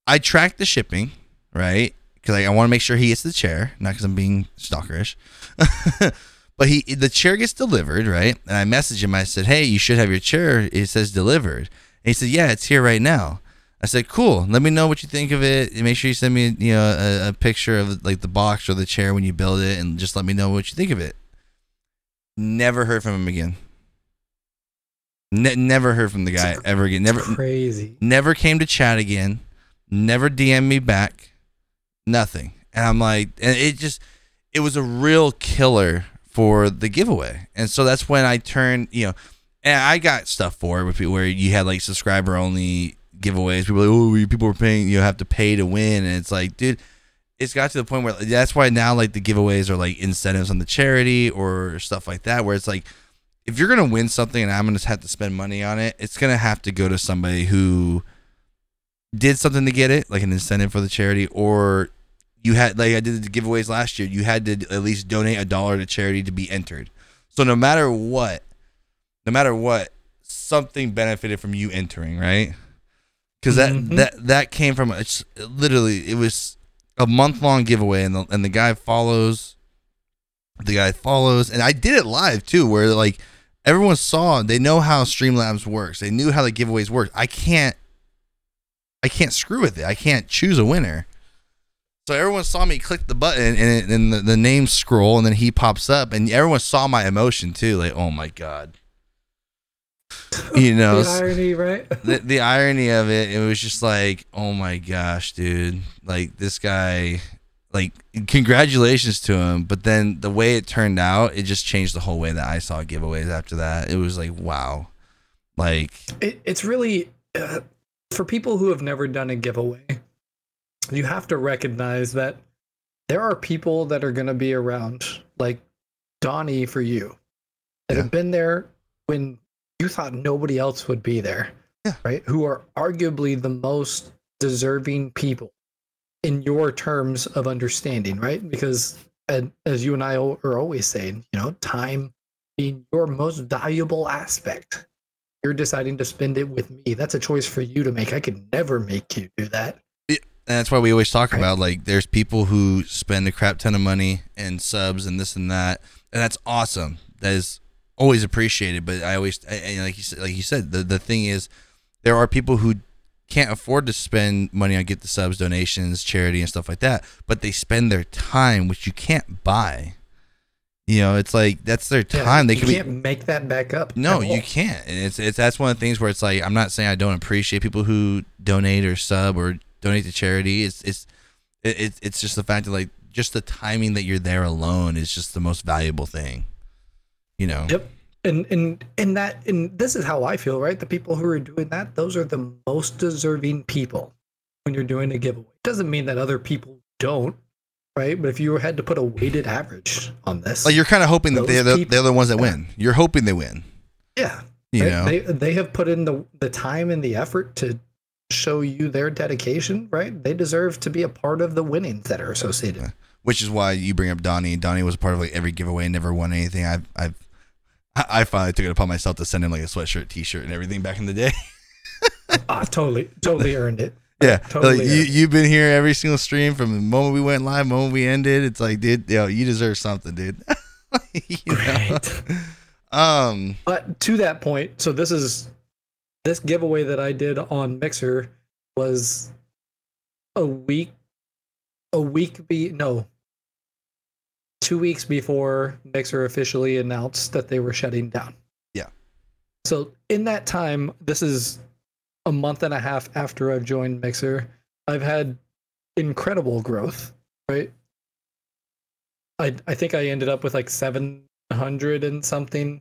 I tracked the shipping, right? Because I, I want to make sure he gets the chair, not because I'm being stalkerish. but he the chair gets delivered, right? And I messaged him. I said, "Hey, you should have your chair. It says delivered." And he said, "Yeah, it's here right now." I said, "Cool. Let me know what you think of it. Make sure you send me, you know, a, a picture of like the box or the chair when you build it, and just let me know what you think of it." Never heard from him again. Ne- never heard from the guy ever again. Never, crazy never came to chat again. Never DM me back. nothing. And I'm like, and it just, it was a real killer for the giveaway. And so that's when I turned, you know, and I got stuff for it where you had like subscriber only giveaways. People were like, oh, people were paying, you have to pay to win. And it's like, dude, it's got to the point where that's why now like the giveaways are like incentives on the charity or stuff like that, where it's like, if you're gonna win something and I'm gonna have to spend money on it, it's gonna have to go to somebody who did something to get it, like an incentive for the charity, or you had like I did the giveaways last year. You had to at least donate a dollar to charity to be entered. So no matter what, no matter what, something benefited from you entering, right? Because that Mhm. that that came from it's literally it was a month long giveaway, and the and the guy follows, the guy follows, and I did it live too, where like everyone saw, they know how Streamlabs works, they knew how the giveaways work. I can't, I can't screw with it. I can't choose a winner. So everyone saw me click the button and, it, and the, the name scroll and then he pops up and everyone saw my emotion too. Like, oh my God. You know, the irony, right? the, the irony of it, it was just like, oh my gosh, dude. Like this guy, like congratulations to him. But then the way it turned out, it just changed the whole way that I saw giveaways after that. It was like, wow. Like, it, it's really uh, for people who have never done a giveaway you have to recognize that there are people that are going to be around like donnie for you that Yeah. have been there when you thought nobody else would be there Yeah. right who are arguably the most deserving people in your terms of understanding right because and as you and i are always saying you know time being your most valuable aspect you're deciding to spend it with me. That's a choice for you to make. I could never make you do that. and that's why we always talk Right. about like there's people who spend a crap ton of money and subs and this and that, and that's awesome. That is always appreciated. But I always, I, I- like you said, like you said, the the thing is, there are people who can't afford to spend money on get the subs, donations, charity, and stuff like that, but they spend their time, which you can't buy. You know, it's like that's their Yeah, time. they you could can't make that back up. no, you can't. And it's it's that's one of the things where it's like I'm not saying I don't appreciate people who donate or sub or donate to charity. It's it's it, it, it's just the fact that like just the timing that you're there alone is just the most valuable thing. You know. Yep. And and and that and this is how I feel, right? The people who are doing that, those are the most deserving people when you're doing a giveaway. Doesn't mean that other people don't, right? But if you had to put a weighted average on this, Like you're kind of hoping that they're the, people- they're the ones that Yeah. win. You're hoping they win. yeah, You know. they they have put in the the time and the effort to show you their dedication, right? They deserve to be a part of the winnings that are associated. Which is why you bring up Donnie. Donnie was a part of like every giveaway never won anything. I've I've I I finally took it upon myself to send him like a sweatshirt, T-shirt, and everything back in the day. Ah, totally, totally earned it. Yeah, Totally like you you've been here every single stream from the moment we went live, moment we ended. It's like, dude, yo, you deserve something, dude. You know? Great. Um, But to that point, so this is this giveaway that I did on Mixer was a week a week be no two weeks before Mixer officially announced that they were shutting down. Yeah. So in that time, this is a month and a half after I've joined Mixer. I've had incredible growth, right? I I think I ended up with like seven hundred and something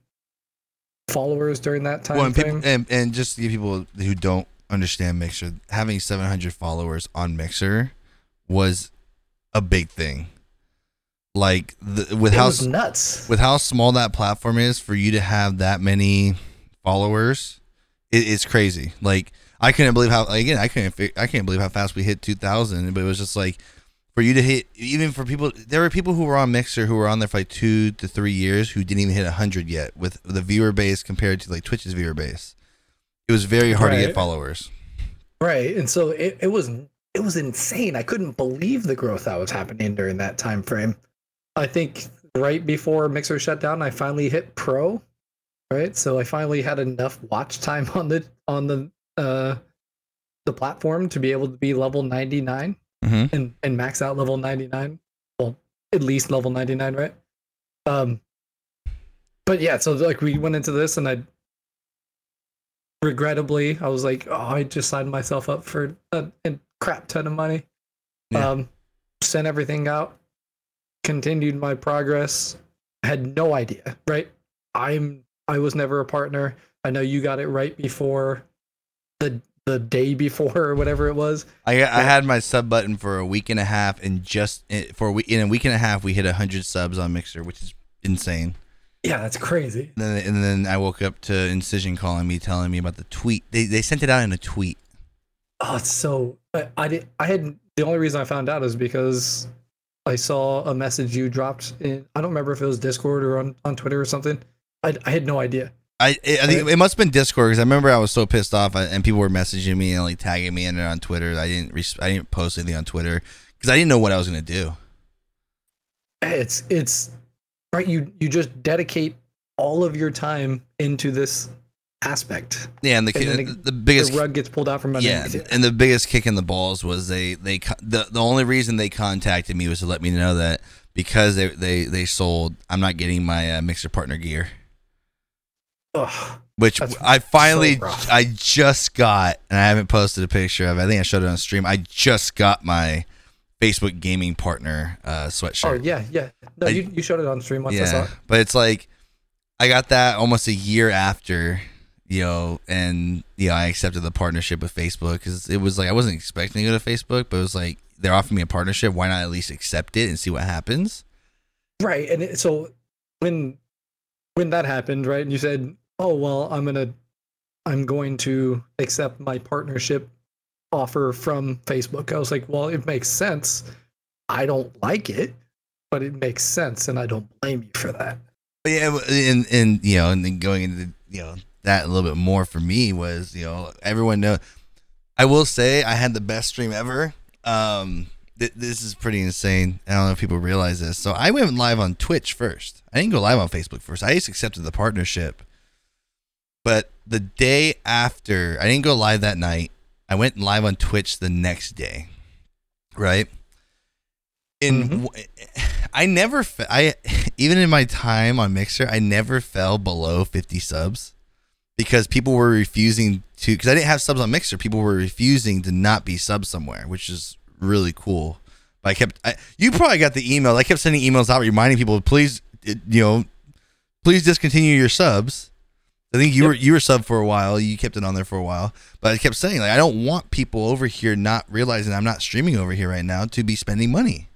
followers during that time well, and, people, and and just to give people who don't understand Mixer, having 700 followers on Mixer was a big thing. Like the, with it how was nuts. with how small that platform is for you to have that many followers it, it's crazy like i couldn't believe how again i couldn't i can't believe how fast we hit 2000 but it was just like for you to hit even for people there were people who were on mixer who were on there for like two to three years who didn't even hit 100 yet with the viewer base compared to like twitch's viewer base it was very hard to get followers Right. And so it, it was it was insane. I couldn't believe the growth that was happening during that time frame. I think right before Mixer shut down, I finally hit pro. Right. So I finally had enough watch time on the on the uh the platform to be able to be level 99 Mhm. and, and max out level 99. Well, at least level 99, right? Um but yeah, so like we went into this and I regrettably I was like, oh, I just signed myself up for a, a crap ton of money. Yeah. Um sent everything out, continued my progress. Had no idea, right? I'm I was never a partner. I know you got it right before the the day before or whatever it was. I I had my sub button for a week and a half, and just eh, for a week, in a week and a half, we hit hundred subs on Mixer, which is insane. Yeah, that's crazy. And then, and then I woke up to Incision calling me, telling me about the tweet. They they sent it out in a tweet. Oh, it's so I, I did I had the only reason I found out is because I saw a message you dropped in I don't remember if it was Discord or on, on Twitter or something. I, I had no idea. I I think it must have been Discord because I remember I was so pissed off uh, and people were messaging me and like tagging me in it on Twitter. I didn't res- I didn't post anything on Twitter because I didn't know what I was gonna do. It's it's right. You you just dedicate all of your time into this aspect. Yeah, and the And the, the- biggest the rug gets pulled out from yeah, underneath. it. and the biggest kick in the balls was they they the the only reason they contacted me was to let me know that because they they they sold I'm not getting my uh, mixer partner gear. Ugh. which I finally so. I just got and I haven't posted a picture of. it. I think I showed it on stream. I just got my Facebook gaming partner uh, Oh sweatshirt. yeah, yeah. No, I- you, you showed it on stream once I saw yeah, it. but it's like I got that almost a year after, you know, and you know I accepted the partnership with Facebook because it was like I wasn't expecting to go to Facebook, but it was like they're offering me a partnership. Why not at least accept it and see what happens? Right, and it, so when when that happened, right, and you said, "Oh well, I'm gonna, I'm going to accept my partnership offer from Facebook." I was like, "Well, it makes sense. I don't like it, but it makes sense, and I don't blame you for that." Yeah, and and you know, and then going into you know that a little bit more for me was you know everyone know. I will say I had the best stream ever. Um, th- this is pretty insane. I don't know if people realize this. So I went live on Twitch first. I didn't go live on Facebook first. I just accepted the partnership. But the day after, I didn't go live that night. I went live on Twitch the next day. Right. In Mhm. w- I never I even in my time on Mixer, I never fell below 50 subs because people were refusing to because I didn't have subs on Mixer. People were refusing to not be subs somewhere, which is really cool. But I kept I, you probably got the email. I kept sending emails out reminding people, please, you know, please discontinue your subs. I think you were you were sub for a while. You kept it on there for a while, but I kept saying like I don't want people over here not realizing I'm not streaming over here right now to be spending money.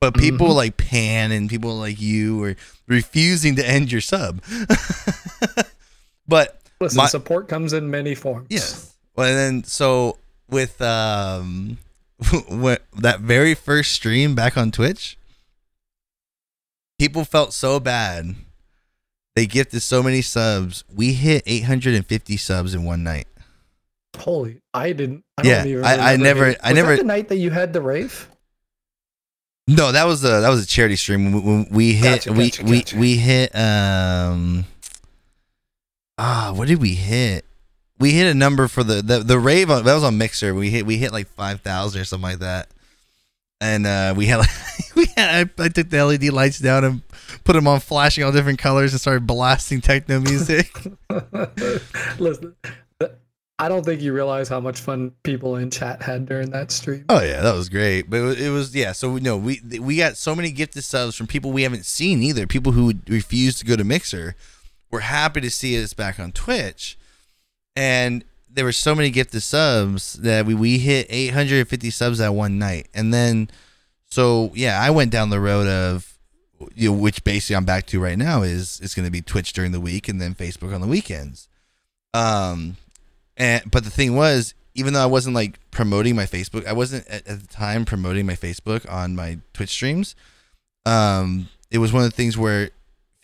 But people Mhm. like Pan and people like you are refusing to end your sub. but Listen, My- support comes in many forms. Yes. Well, and then so with um, that very first stream back on Twitch, people felt so bad. They gifted so many subs. We hit 850 subs in one night. Holy, I didn't. I Yeah, don't even I- I never- hitting- I was never- That the night that you had the rave. No, that was a that was a charity stream. When- When we hit, Gotcha, we gotcha, we gotcha. we hit. Um, ah, what did we hit? We hit a number for the the, the rave. On, that was on Mixer. We hit we hit like five thousand or something like that. And uh, we had we had, I, I took the LED lights down and put them on flashing all different colors and started blasting techno music. Listen, I don't think you realize how much fun people in chat had during that stream. Oh yeah, that was great. But it was, it was yeah. So no, we we got so many gifted subs from people we haven't seen either. People who would refuse to go to Mixer. We're happy to see us back on Twitch, and there were so many gifted subs that we we hit 850 subs that one night, and then so yeah, I went down the road of you know which basically I'm back to right now is it's going to be Twitch during the week and then Facebook on the weekends. Um, and but the thing was, even though I wasn't like promoting my Facebook, I wasn't at, at the time promoting my Facebook on my Twitch streams. Um, it was one of the things where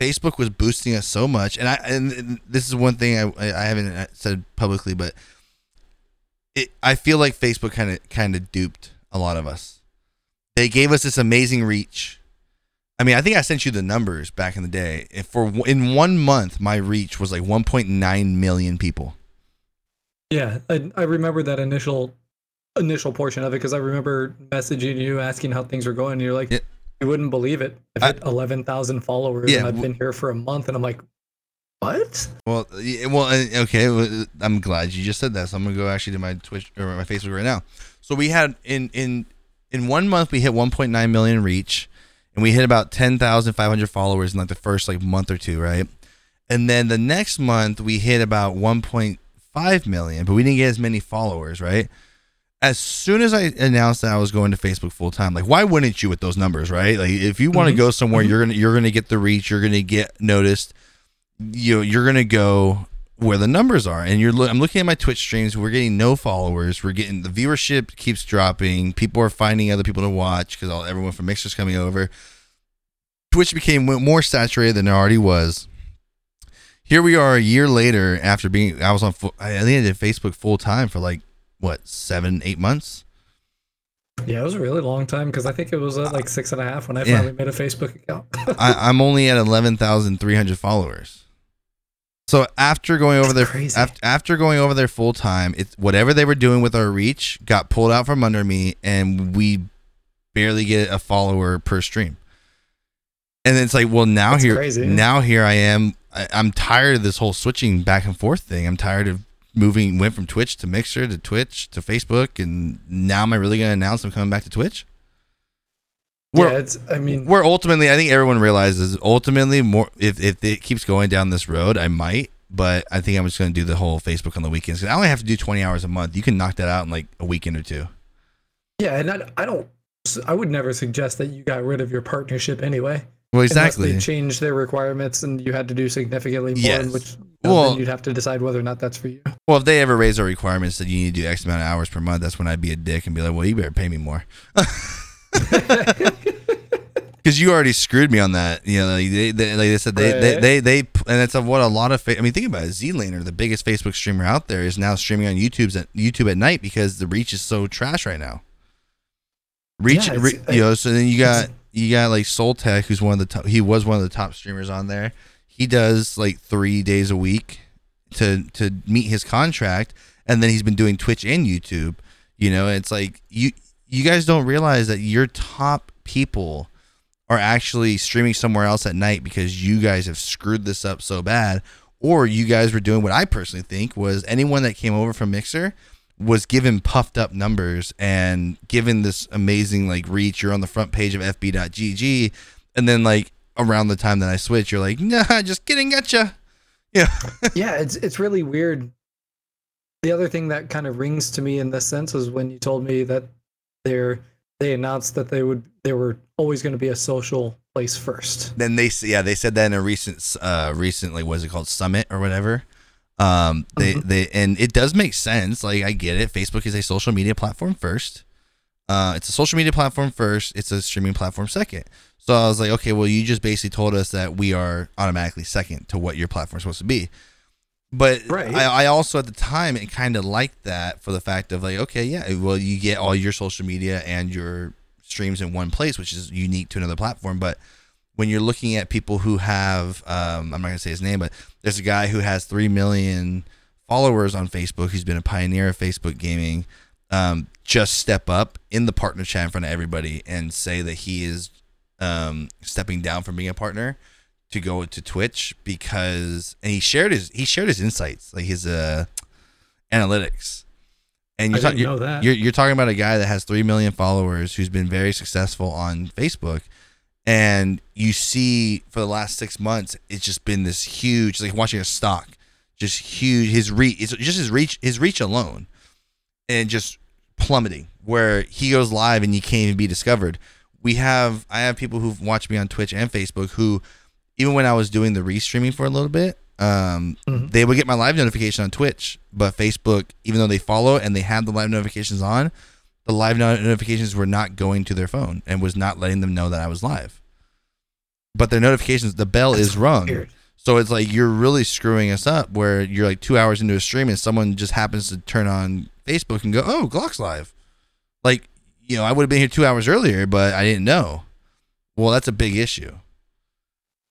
Facebook was boosting us so much, and I and, this is one thing I I haven't uh, said publicly, but it I feel like Facebook kind of kind of duped a lot of us. They gave us this amazing reach. I mean, I think I sent you the numbers back in the day. If for in one month, my reach was like 1.9 million people. Yeah, I, I remember that initial initial portion of it because I remember messaging you asking how things were going. And you're like, Yeah. You wouldn't believe it. I've I- hit eleven thousand followers, Yeah, and I've w- been here for a month, and I'm like, what? Well, well, uh, okay. I'm glad you just said that. So I'm gonna go actually to my Twitch or my Facebook right now. So we had in in in one month we hit 1.9 million reach, and we hit about 10,500 followers in like the first like month or two, right? And then the next month we hit about 1.5 million, but we didn't get as many followers, right? As soon as I announced that I was going to Facebook full time, like why wouldn't you with those numbers, right? Like if you want to mm-hmm. go somewhere, mm-hmm. you're gonna you're gonna get the reach, you're gonna get noticed. You know, you're gonna go where the numbers are. And you're lo- I'm looking at my Twitch streams. We're getting no followers. We're getting the viewership keeps dropping. People are finding other people to watch because all everyone from Mixer's coming over. Twitch became more saturated than it already was. Here we are a year later after being I was on I think I did Facebook full time for like what seven eight months. Yeah, it was a really long time because I think it was uh, like six and a half when I Yeah. finally made a Facebook account. I, I'm only at eleven thousand three hundred followers. So after going over That's there, crazy. after, after going over there full time, it's whatever they were doing with our reach got pulled out from under me, and we barely get a follower per stream. And it's like, well, now That's here, crazy. now here I am. I, I'm tired of this whole switching back and forth thing. I'm tired of moving, went from Twitch to Mixer to Twitch to Facebook, and now am I really going to announce I'm coming back to Twitch? We're- yeah, it's. I mean, where ultimately I think everyone realizes ultimately more if, if it keeps going down this road, I might, but I think I'm just gonna do the whole Facebook on the weekends. 'Cause I only have to do 20 hours a month. You can knock that out in like a weekend or two. yeah, and I, I don't. I would never suggest that you got rid of your partnership anyway. Well, Unless exactly. they changed their requirements and you had to do significantly more, Yes. which Well- then you'd have to decide whether or not that's for you. Well, if they ever raise our requirements that you need to do X amount of hours per month, that's when I'd be a dick and be like, well, you better pay me more. Because you already screwed me on that, you know. Like they, they, like they said, they, they, Right. they, they, and that's what a lot of. Fa- I mean, think about it. Zlaner, the biggest Facebook streamer out there, is now streaming on YouTube's at YouTube at night because the reach is so trash right now. Reach, Yeah, re, you know. So then you got you got like Soul Tech, who's one of the top. He was one of the top streamers on there. He does like three days a week to to meet his contract, and then he's been doing Twitch and YouTube. You know, it's like you you guys don't realize that your top people are actually streaming somewhere else at night because you guys have screwed this up so bad, or you guys were doing what I personally think was anyone that came over from Mixer was given puffed up numbers and given this amazing like reach. You're on the front page of FB.GG, and then like around the time that I switch, you're like, nah, just kidding, gotcha. Yeah. yeah, it's it's really weird. The other thing that kind of rings to me in this sense is when you told me that they're they announced that they would they were always going to be a social place first. then they yeah they said that in a recent uh recently was it called summit or whatever um they Mhm. they and it does make sense. Like i get it. Facebook is a social media platform first. Uh it's a social media platform first. It's a streaming platform second. So i was like okay well you just basically told us that we are automatically second to what your platform is supposed to be. But Right. I, I also at the time it kind of liked that for the fact of like okay yeah well you get all your social media and your streams in one place which is unique to another platform. But when you're looking at people who have um, i'm not going to say his name but there's a guy who has 3 million followers on facebook. Who's been a pioneer of facebook gaming. Um, just step up in the partner chat in front of everybody and say that he is um, stepping down from being a partner to go to twitch because and he shared his he shared his insights like his uh analytics. And you're, ta- you're, know that. you're you're talking about a guy that has 3 million followers who's been very successful on facebook and you see for the last six months it's just been this huge like watching a stock just huge his reach it's just his reach his reach alone and just plummeting where he goes live and you can't even be discovered we have i have people who've watched me on twitch and facebook who even when i was doing the restreaming for a little bit um, Mhm. they would get my live notification on twitch but facebook even though they follow and they have the live notifications on the live notifications were not going to their phone and was not letting them know that I was live. But their notifications, the bell is rung. Weird. So it's like you're really screwing us up where you're like two hours into a stream and someone just happens to turn on Facebook and go, oh, Glock's live. Like, you know, I would have been here two hours earlier, but I didn't know. Well, that's a big issue.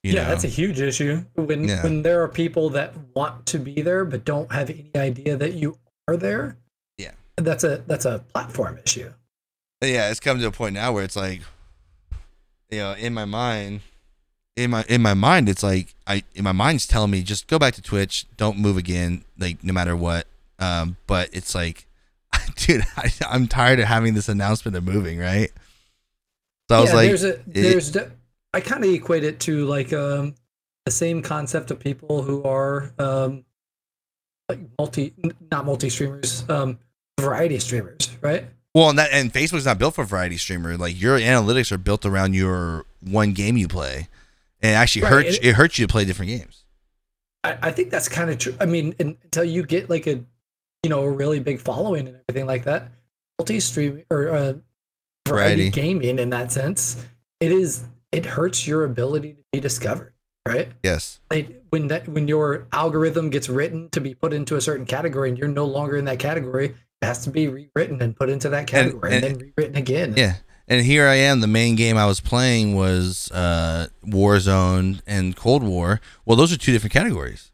You yeah, know? that's a huge issue when Yeah. when there are people that want to be there but don't have any idea that you are there. Yeah. That's a that's a platform issue. yeah, it's come to a point now where it's like, you know, in my mind, in my in my mind, it's like I in my mind's telling me just go back to Twitch, don't move again, like no matter what. Um, but it's like dude, I, I'm tired of having this announcement of moving, right? So I was like, there's a it- there's de- I kind of equate it to like um the same concept of people who are um like multi not multi streamers um variety streamers right well, and that and Facebook's not built for variety streamer. Like your analytics are built around your one game you play, and it actually Right, hurts. and- It hurts you to play different games. I, I think that's kind of true I mean un- until you get like a you know a really big following and everything like that multi stream or uh, Variety. variety gaming in that sense it is it hurts your ability to be discovered right Yes. like when that when your algorithm gets written to be put into a certain category and you're no longer in that category it has to be rewritten and put into that category and, and- then rewritten again Yeah. And here I am. The main game I was playing was uh, Warzone and Cold War. Well, those are two different categories.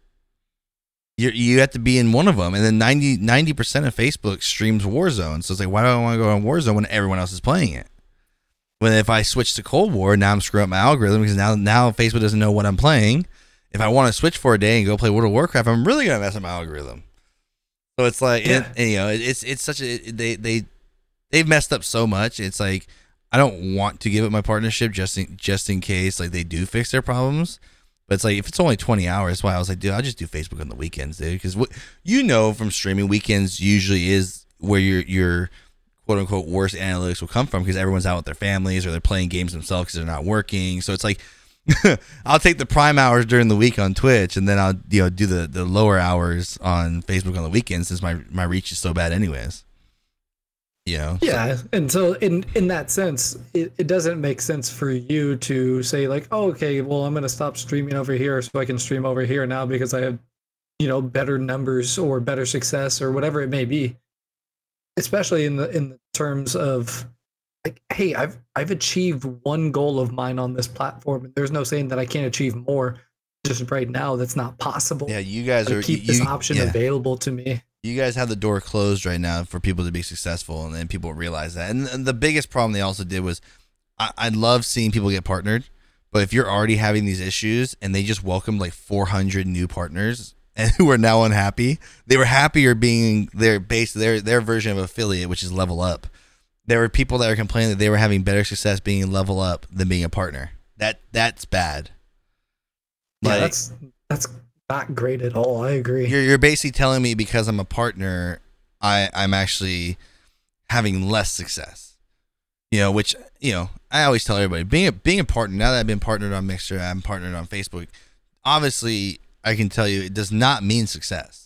You you have to be in one of them, and then 90 percent of Facebook streams Warzone. So it's like, why do I want to go on Warzone when everyone else is playing it? When if I switch to Cold War, now I'm screwing up my algorithm because now now Facebook doesn't know what I'm playing. If I want to switch for a day and go play World of Warcraft, I'm really gonna mess up my algorithm. So it's like, Yeah. and, you know, it's it's such a they they they've messed up so much. It's like I don't want to give up my partnership just in, just in case like they do fix their problems. But it's like if it's only twenty hours, why I was like, dude, I'll just do Facebook on the weekends, dude. Because what you know from streaming, weekends usually is where your your quote unquote worst analytics will come from because everyone's out with their families or they're playing games themselves because they're not working. So it's like I'll take the prime hours during the week on Twitch, and then I'll you know do the the lower hours on Facebook on the weekends since my my reach is so bad, anyways. You know, So- yeah and so in in that sense it, it doesn't make sense for you to say like oh, okay well i'm to stop streaming over here so i can stream over here now because i have you know better numbers or better success or whatever it may be especially in the in the terms of like hey i've i've achieved one goal of mine on this platform and there's no saying that i can't achieve more just right now that's not possible yeah, you guys are keep you, this option yeah. available to me you guys have the door closed right now for people to be successful, and then people realize that. And, and the biggest problem they also did was, I, I love seeing people get partnered, but if you're already having these issues and they just welcomed like 400 new partners and who are now unhappy, they were happier being their base, their their version of affiliate, which is level up. There were people that were complaining that they were having better success being level up than being a partner. That that's bad. yeah Like- that's that's not great at all i agree You're you're basically telling me because I'm a partner, I I'm actually having less success. You know, which you know, I always tell everybody being a being a partner. Now that I've been partnered on Mixer, I'm partnered on Facebook. Obviously, I can tell you it does not mean success.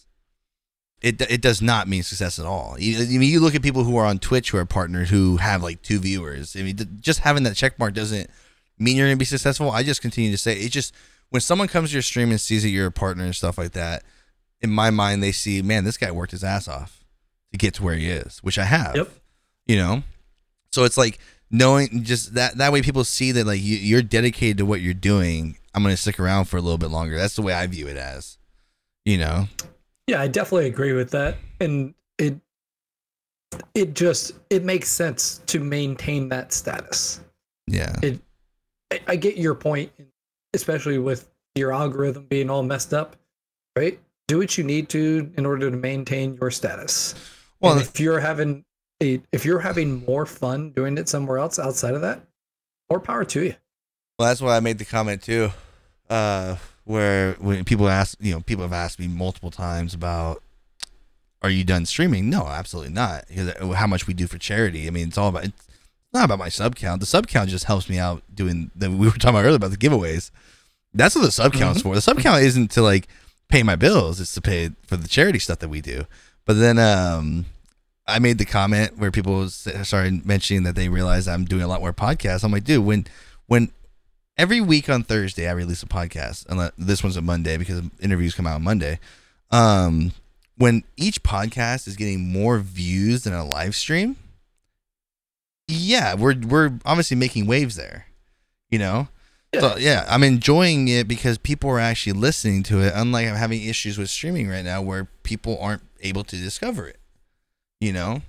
It it does not mean success at all. You, I mean, you look at people who are on Twitch who are partnered who have like two viewers. I mean, th- just having that check mark doesn't mean you're gonna be successful. I just continue to say it just when someone comes to your stream and sees that you're a partner and stuff like that, in my mind they see, man, this guy worked his ass off to get to where he is, which I have. Yep. You know, so it's like knowing just that that way people see that like you, you're dedicated to what you're doing. I'm gonna stick around for a little bit longer. That's the way I view it as. You know. Yeah, I definitely agree with that. And it it just it makes sense to maintain that status. Yeah. It I, I get your point, especially with your algorithm being all messed up, right? Do what you need to in order to maintain your status. Well, and if you're having a if you're having more fun doing it somewhere else outside of that, more power to you. Well, that's why I made the comment too, uh, where when people ask, you know, people have asked me multiple times about, are you done streaming? No, absolutely not. Because uh, how much we do for charity. I mean, it's all about. It's not about my sub count. The sub count just helps me out doing. The, we were talking about earlier about the giveaways. That's what the sub count's for. The sub count isn't to like pay my bills. It's to pay for the charity stuff that we do. But then, um, I made the comment where people started mentioning that they realized I'm doing a lot more podcasts. I'm like, dude, when when every week on Thursday I release a podcast. Unless this one's a Monday because interviews come out on Monday. Um, when each podcast is getting more views than a live stream, yeah, we're we're obviously making waves there. You know. So yeah, I'm enjoying it because people are actually listening to it. Unlike I'm having issues with streaming right now, where people aren't able to discover it. You know,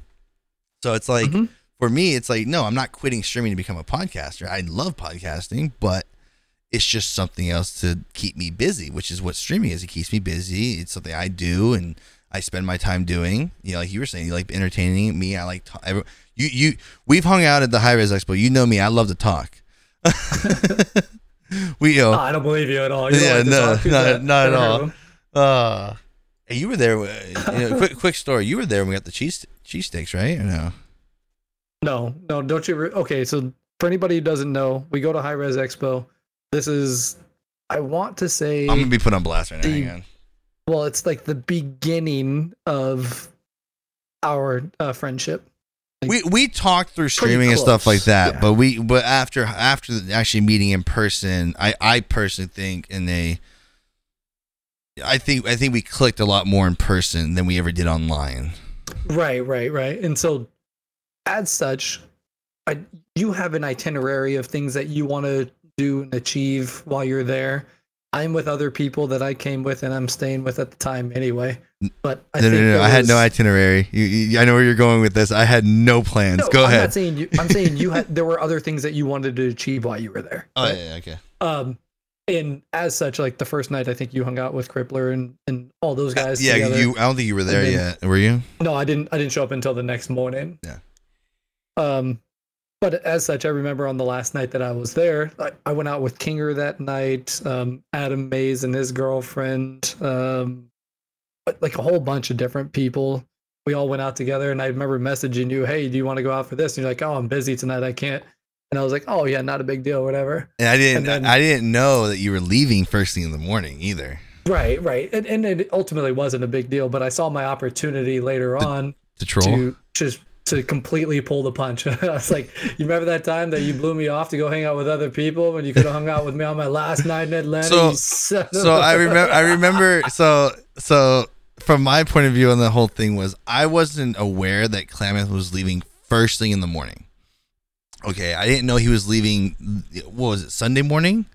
so it's like for me, it's like no, I'm not quitting streaming to become a podcaster. I love podcasting, but it's just something else to keep me busy, which is what streaming is. It keeps me busy. It's something I do and I spend my time doing. You know, like you were saying, you like entertaining me. I like ta- every- you. You we've hung out at the Hi-Rez Expo. You know me. I love to talk. we you know, Oh, I don't believe you at all. You Yeah, like no, not- not at all. Uh, you were there. uh, You know, quick, quick story. You were there when we got the cheese cheese steaks, right? Or no? No, no, don't you? Re- okay, so for anybody who doesn't know, we go to Hi-Rez Expo. This is, I want to say, I'm gonna be put on blast right now. The- on. well, it's like the beginning of our uh, friendship. We we talked through streaming and stuff like that, yeah. but we but after after actually meeting in person, I I personally think in a. I think I think we clicked a lot more in person than we ever did online. Right, right, right. And so, as such, I, you have an itinerary of things that you want to do and achieve while you're there. I'm with other people that I came with and I'm staying with at the time anyway. But I no, no, think no, no. I had no itinerary. You, you, I know where you're going with this. I had no plans. No, Go I'm ahead. not saying you. I'm saying you had. There were other things that you wanted to achieve while you were there. oh right? yeah, yeah, okay. Um, and as such, like the first night, I think you hung out with Crippler and and all those guys. Uh, Yeah, together. you. I don't think you were there then- yet. Were you? No, I didn't. I didn't show up until the next morning. Yeah. Um, but as such, I remember on the last night that I was there, I, I went out with Kinger that night. Um, Adam Mays and his girlfriend. Um, but like a whole bunch of different people. We all went out together, and I remember messaging you, "Hey, do you want to go out for this?" And you're like, "Oh, I'm busy tonight. I can't." And I was like, "Oh yeah, not a big deal, whatever." And I didn't. And then- I didn't know that you were leaving first thing in the morning either. Right, right, and, and it ultimately wasn't a big deal. But I saw my opportunity later on To troll. to just to completely pull the punch. I was like, you remember that time that you blew me off to go hang out with other people when you could have hung out with me on my last night in Atlanta? So- you son of so I remember. I remember. So so from my point of view on the whole thing was I wasn't aware that Klammath was leaving first thing in the morning. Okay, I didn't know he was leaving. What was it? Sunday morning?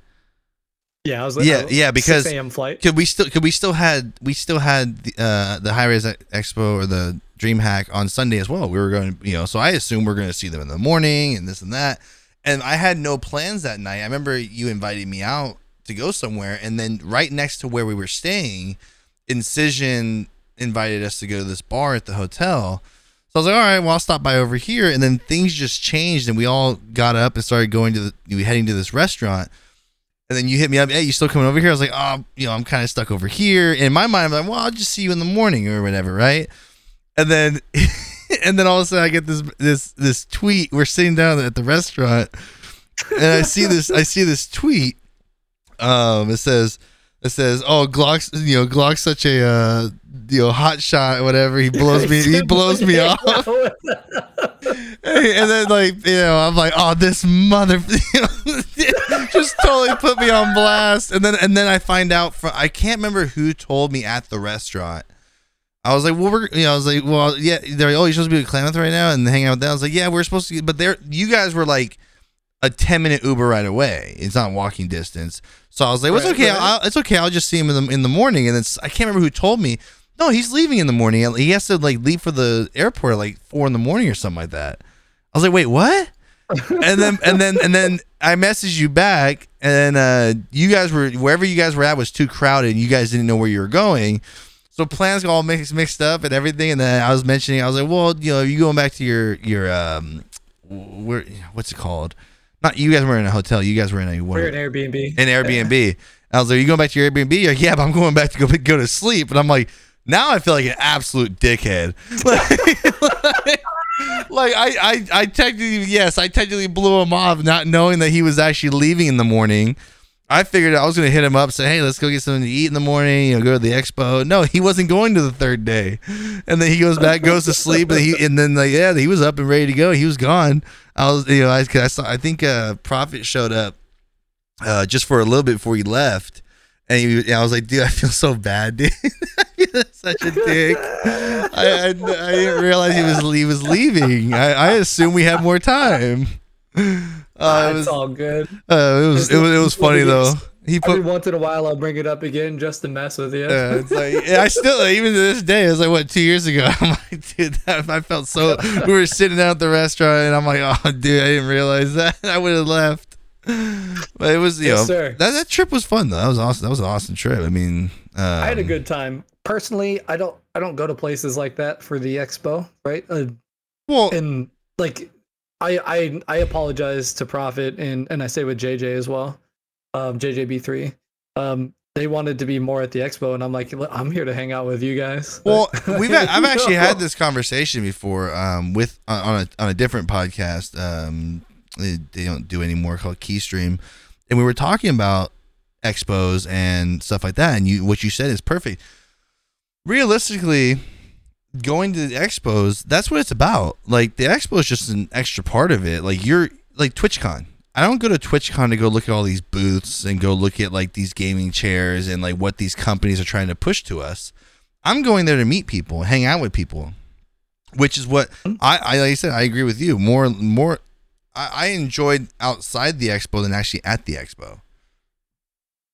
yeah, I was like, yeah, oh, yeah, 6 because- a.m. flight. Could we still? Could we still had? We still had the uh, the Hi-Rez Expo or the DreamHack on Sunday as well. We were going, you know. So I assume we are going to see them in the morning and this and that. And I had no plans that night. I remember you invited me out to go somewhere, and then right next to where we were staying, Incision invited us to go to this bar at the hotel. So I was like, all right, well, I'll stop by over here. And then things just changed, and we all got up and started going to the, we were heading to this restaurant. And then you hit me up, hey, you still coming over here? I was like, oh, you know, I'm kind of stuck over here. In my mind, I'm like, well, I'll just see you in the morning or whatever, right? And then, and then all of a sudden, I get this this this tweet. We're sitting down at the restaurant, and I see this I see this tweet. Um, it says it says, oh, Glock's you know Glock's such a uh, you know hot shot, whatever. He blows me he blows me off. and then like you know i'm like oh this mother just totally put me on blast and then and then i find out from i can't remember who told me at the restaurant i was like well we're you know i was like well yeah they're like, oh you're supposed to be with klammath right now and hang out with them. I was like yeah we're supposed to but they're you guys were like a 10 minute uber right away. It's not walking distance. So i was like well, it's okay. right. I'll, it's okay. I'll just see him in the in the morning. And then i can't remember who told me no he's leaving in the morning. He has to like leave for the airport at like four in the morning or something like that. I was like, wait, what? and then and then and then I messaged you back, and uh, you guys were wherever you guys were at was too crowded. You guys didn't know where you were going, so plans got all mixed mixed up and everything. And then I was mentioning, I was like, well, you know, you going back to your your um, where what's it called? Not you guys were in a hotel. You guys were in a what? We're in Airbnb. an Airbnb. I was like, "You going back to your Airbnb?" You're like, yeah, but I'm going back to go go to sleep. And I'm like, now I feel like an absolute dickhead. Like, like I, I, I technically, yes, I technically blew him off, not knowing that he was actually leaving in the morning. I figured I was gonna hit him up, say, "Hey, let's go get something to eat in the morning. You know, go to the expo." No, he wasn't going to the third day, and then he goes back, goes to sleep, and he, and then like, yeah, he was up and ready to go. He was gone. I was, you know, I, I saw, I think, uh, Prophet showed up uh, just for a little bit before he left. And, he, and I was like, dude, I feel so bad, dude. Such a dick. I, I, I didn't realize he was he was leaving. I, I assumed we have more time. Uh, it it's was all good. uh, it was it was it was funny though. He Every put once in a while, I'll bring it up again just to mess with you. uh, it's like yeah, I still even to this day. It was like what two years ago. I'm like, dude, that, I felt so. We were sitting down at the restaurant, and I'm like, oh, dude, I didn't realize that. I would have left. but it was you Yes, know sir. that that trip was fun though. That was awesome. That was an awesome trip. I mean, um, I had a good time. Personally, I don't I don't go to places like that for the expo, right? Uh, well. and like I I I apologize to Profit and and I say with JJ as well, um JJB3. Um they wanted to be more at the expo and I'm like I'm here to hang out with you guys. Well, we've had, I've actually had this conversation before um, with on on a on a different podcast. Um, they, they don't do anymore called Keystream, and we were talking about expos and stuff like that. And you what you said is perfect. Realistically, going to the expos, that's what it's about. Like the expo is just an extra part of it. Like you're like TwitchCon. I don't go to TwitchCon to go look at all these booths and go look at like these gaming chairs and like what these companies are trying to push to us. I'm going there to meet people, hang out with people, which is what I, I like I said. I agree with you. More, more. I, I enjoyed outside the expo than actually at the expo.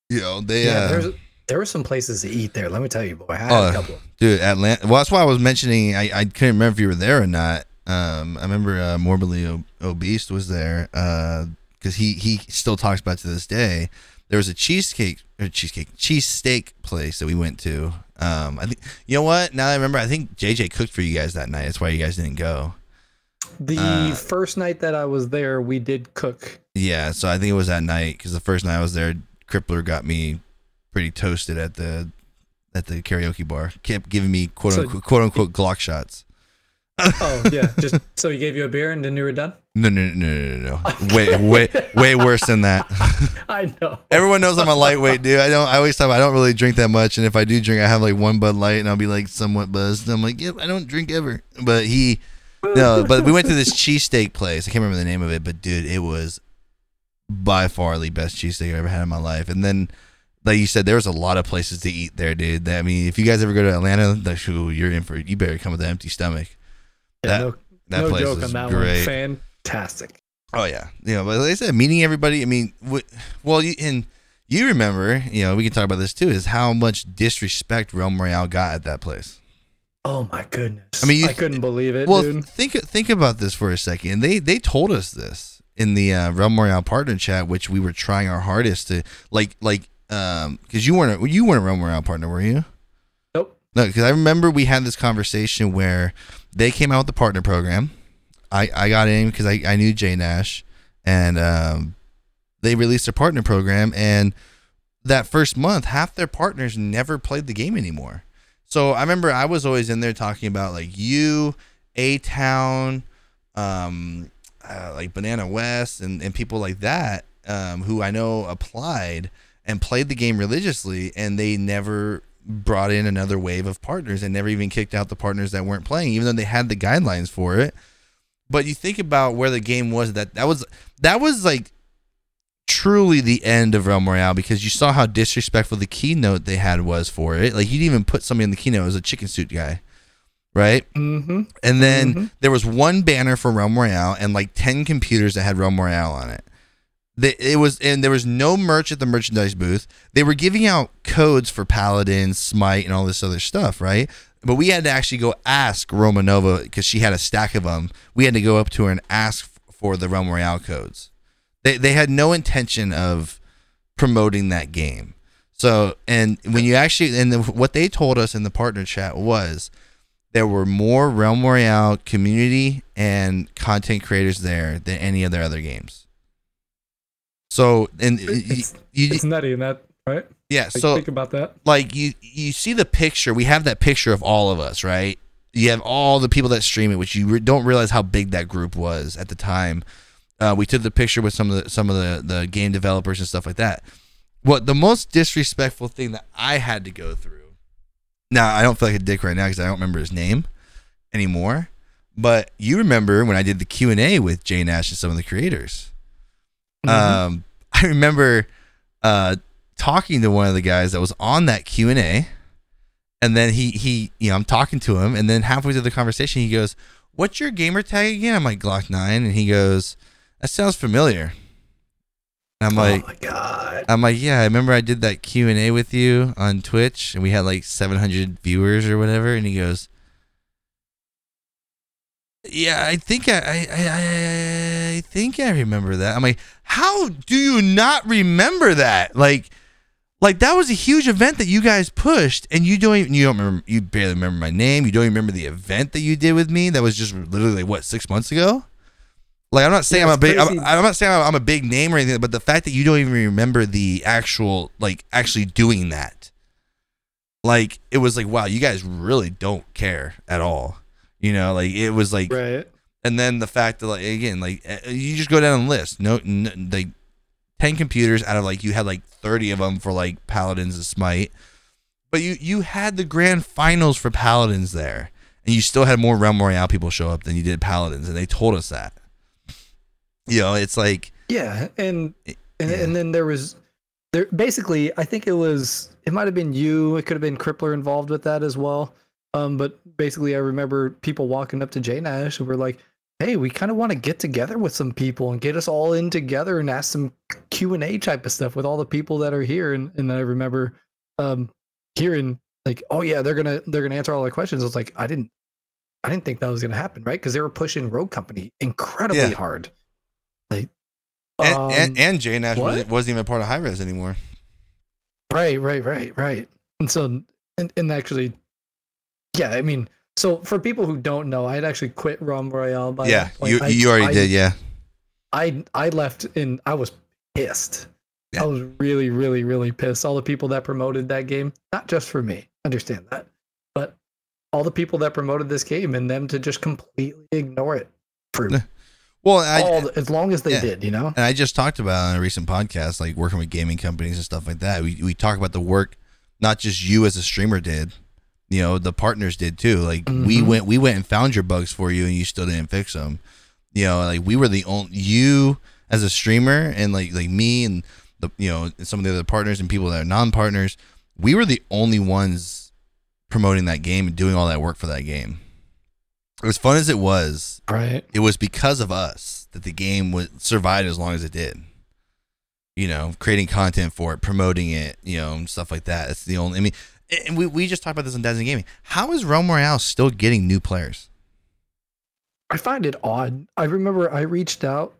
You know, they. Yeah, uh, there's there were some places to eat there. Let me tell you, boy, I had Oh, a couple. Dude, Atlanta. Well, that's why I was mentioning. I, I couldn't remember if you were there or not. Um, I remember uh, morbidly o- obese was there because he he still talks about it to this day. There was a cheesecake or cheesecake cheesesteak place that we went to. Um, I think you know what? Now that I remember, I think JJ cooked for you guys that night. That's why you guys didn't go. the uh, first night that I was there, we did cook. Yeah, so I think it was that night because the first night I was there, Crippler got me pretty toasted at the at the karaoke bar. Kept giving me quote So- unquote, quote unquote Glock shots. Oh yeah, just so he gave you a beer and then you were done. No, no, no, no, no, no. Way, way, way worse than that. I know. Everyone knows I'm a lightweight dude. I don't. I always tell them I don't really drink that much, and if I do drink, I have like one Bud Light, and I'll be like somewhat buzzed. And I'm like, yep, I don't drink ever. But he, no. But we went to this cheesesteak place. I can't remember the name of it, but dude, it was by far the best cheesesteak I ever had in my life. And then, like you said, there was a lot of places to eat there, dude. I mean, if you guys ever go to Atlanta, like, ooh, you're in for. You better come with an empty stomach. Yeah, That- no, That no place joke was on that great. one. Fantastic. Oh yeah, you know, but like I said, meeting everybody. I mean, well, you, and you remember, you know, we can talk about this too. Is how much disrespect Realm Royale got at that place. Oh my goodness. I mean, you- I couldn't believe it, Well, dude. think think about this for a second. They they told us this in the uh, Realm Royale partner chat, which we were trying our hardest to like like um because you weren't a, you weren't a Royale partner, were you? Nope. No, because I remember we had this conversation where they came out with the partner program. I, I got in because I, I knew Jay Nash, and um, they released their partner program. And that first month, half their partners never played the game anymore. So I remember I was always in there talking about like you, A Town, um, uh, like Banana West, and, and people like that um, who I know applied and played the game religiously, and they never brought in another wave of partners and never even kicked out the partners that weren't playing, even though they had the guidelines for it. But you think about where the game was that that was that was like truly the end of Realm Royale because you saw how disrespectful the keynote they had was for it. Like you'd even put somebody in the keynote as a chicken suit guy, right? Mm-hmm. And then Mhm. there was one banner for Realm Royale and like ten computers that had Realm Royale on it. It was and there was no merch at the merchandise booth. They were giving out codes for Paladin, Smite, and all this other stuff, right? But we had to actually go ask Romanova because she had a stack of them. We had to go up to her and ask for the Realm Royale codes. They they had no intention of promoting that game. So and when you actually and then what they told us in the partner chat was there were more Realm Royale community and content creators there than any of their other games. So and It's, you, it's nutty in that, right? yeah, Like, so think about that. like you you see the picture we have that picture of all of us right you have all the people that stream it which you re- don't realize how big that group was at the time uh, we took the picture with some of the some of the the game developers and stuff like that what the most disrespectful thing that i had to go through now i don't feel like a dick right now because i don't remember his name anymore but you remember when i did the q&a with jay nash and some of the creators um, I remember uh, talking to one of the guys that was on that Q and A, and then he he you know I'm talking to him, and then halfway through the conversation he goes, "What's your gamer tag again?" I'm like Glock Nine, and he goes, "That sounds familiar." And I'm like, oh my god. I'm like, yeah, I remember I did that Q and A with you on Twitch, and we had like 700 viewers or whatever. And he goes, Yeah, I think I, I, I, I think I remember that. I'm like, how do you not remember that? Like, like that was a huge event that you guys pushed, and you don't even, you don't remember you barely remember my name. You don't even remember the event that you did with me. That was just literally like, what six months ago. Like I'm not saying Yeah, I'm a big I'm. I'm not saying I'm a big name or anything, but the fact that you don't even remember the actual like actually doing that, like it was like wow, you guys really don't care at all. You know, like it was like Right. and then the fact that like again like uh, you just go down the list no, n like 10 computers out of like you had like 30 of them for like paladins and smite but you you had the grand finals for paladins there and you still had more realm royale people show up than you did paladins and they told us that you know it's like Yeah, and and, yeah. and then there was there basically I think it was it might have been you, it could have been Crippler involved with that as well. Um, but basically I remember people walking up to J Nash and were like, Hey, we kind of want to get together with some people and get us all in together and ask some Q and A type of stuff with all the people that are here. And and I remember um hearing like, oh yeah, they're gonna they're gonna answer all the questions. I was like, I didn't I didn't think that was gonna happen, right? Because they were pushing Rogue Company incredibly Yeah. hard. Like and um, and, and J Nash what? wasn't, wasn't even part of Hi-Rez anymore Right, right, right, right. And so, and, and actually, yeah, I mean, so for people who don't know, I had actually quit Realm Royale. By yeah you I- you already I- did yeah I I left and I was pissed. Yeah. I was really, really, really pissed. All the people that promoted that game, not just for me, understand that, but all the people that promoted this game and them to just completely ignore it for well I, all the, as long as they yeah. did, you know. And I just talked about on a recent podcast, like working with gaming companies and stuff like that. We we talk about the work, not just you as a streamer did, you know, the partners did too. Like we Mhm. went we went and found your bugs for you, and you still didn't fix them. You know, like we were the only you as a streamer, and like like me and the you know some of the other partners and people that are non partners. We were the only ones promoting that game and doing all that work for that game. As fun as it was, Right. it was because of us that the game would survive as long as it did. You know, creating content for it, promoting it, you know, stuff like that. It's the only. I mean, and we, we just talked about this in Dancing Gaming. How is Realm Royale still getting new players? I find it odd. I remember I reached out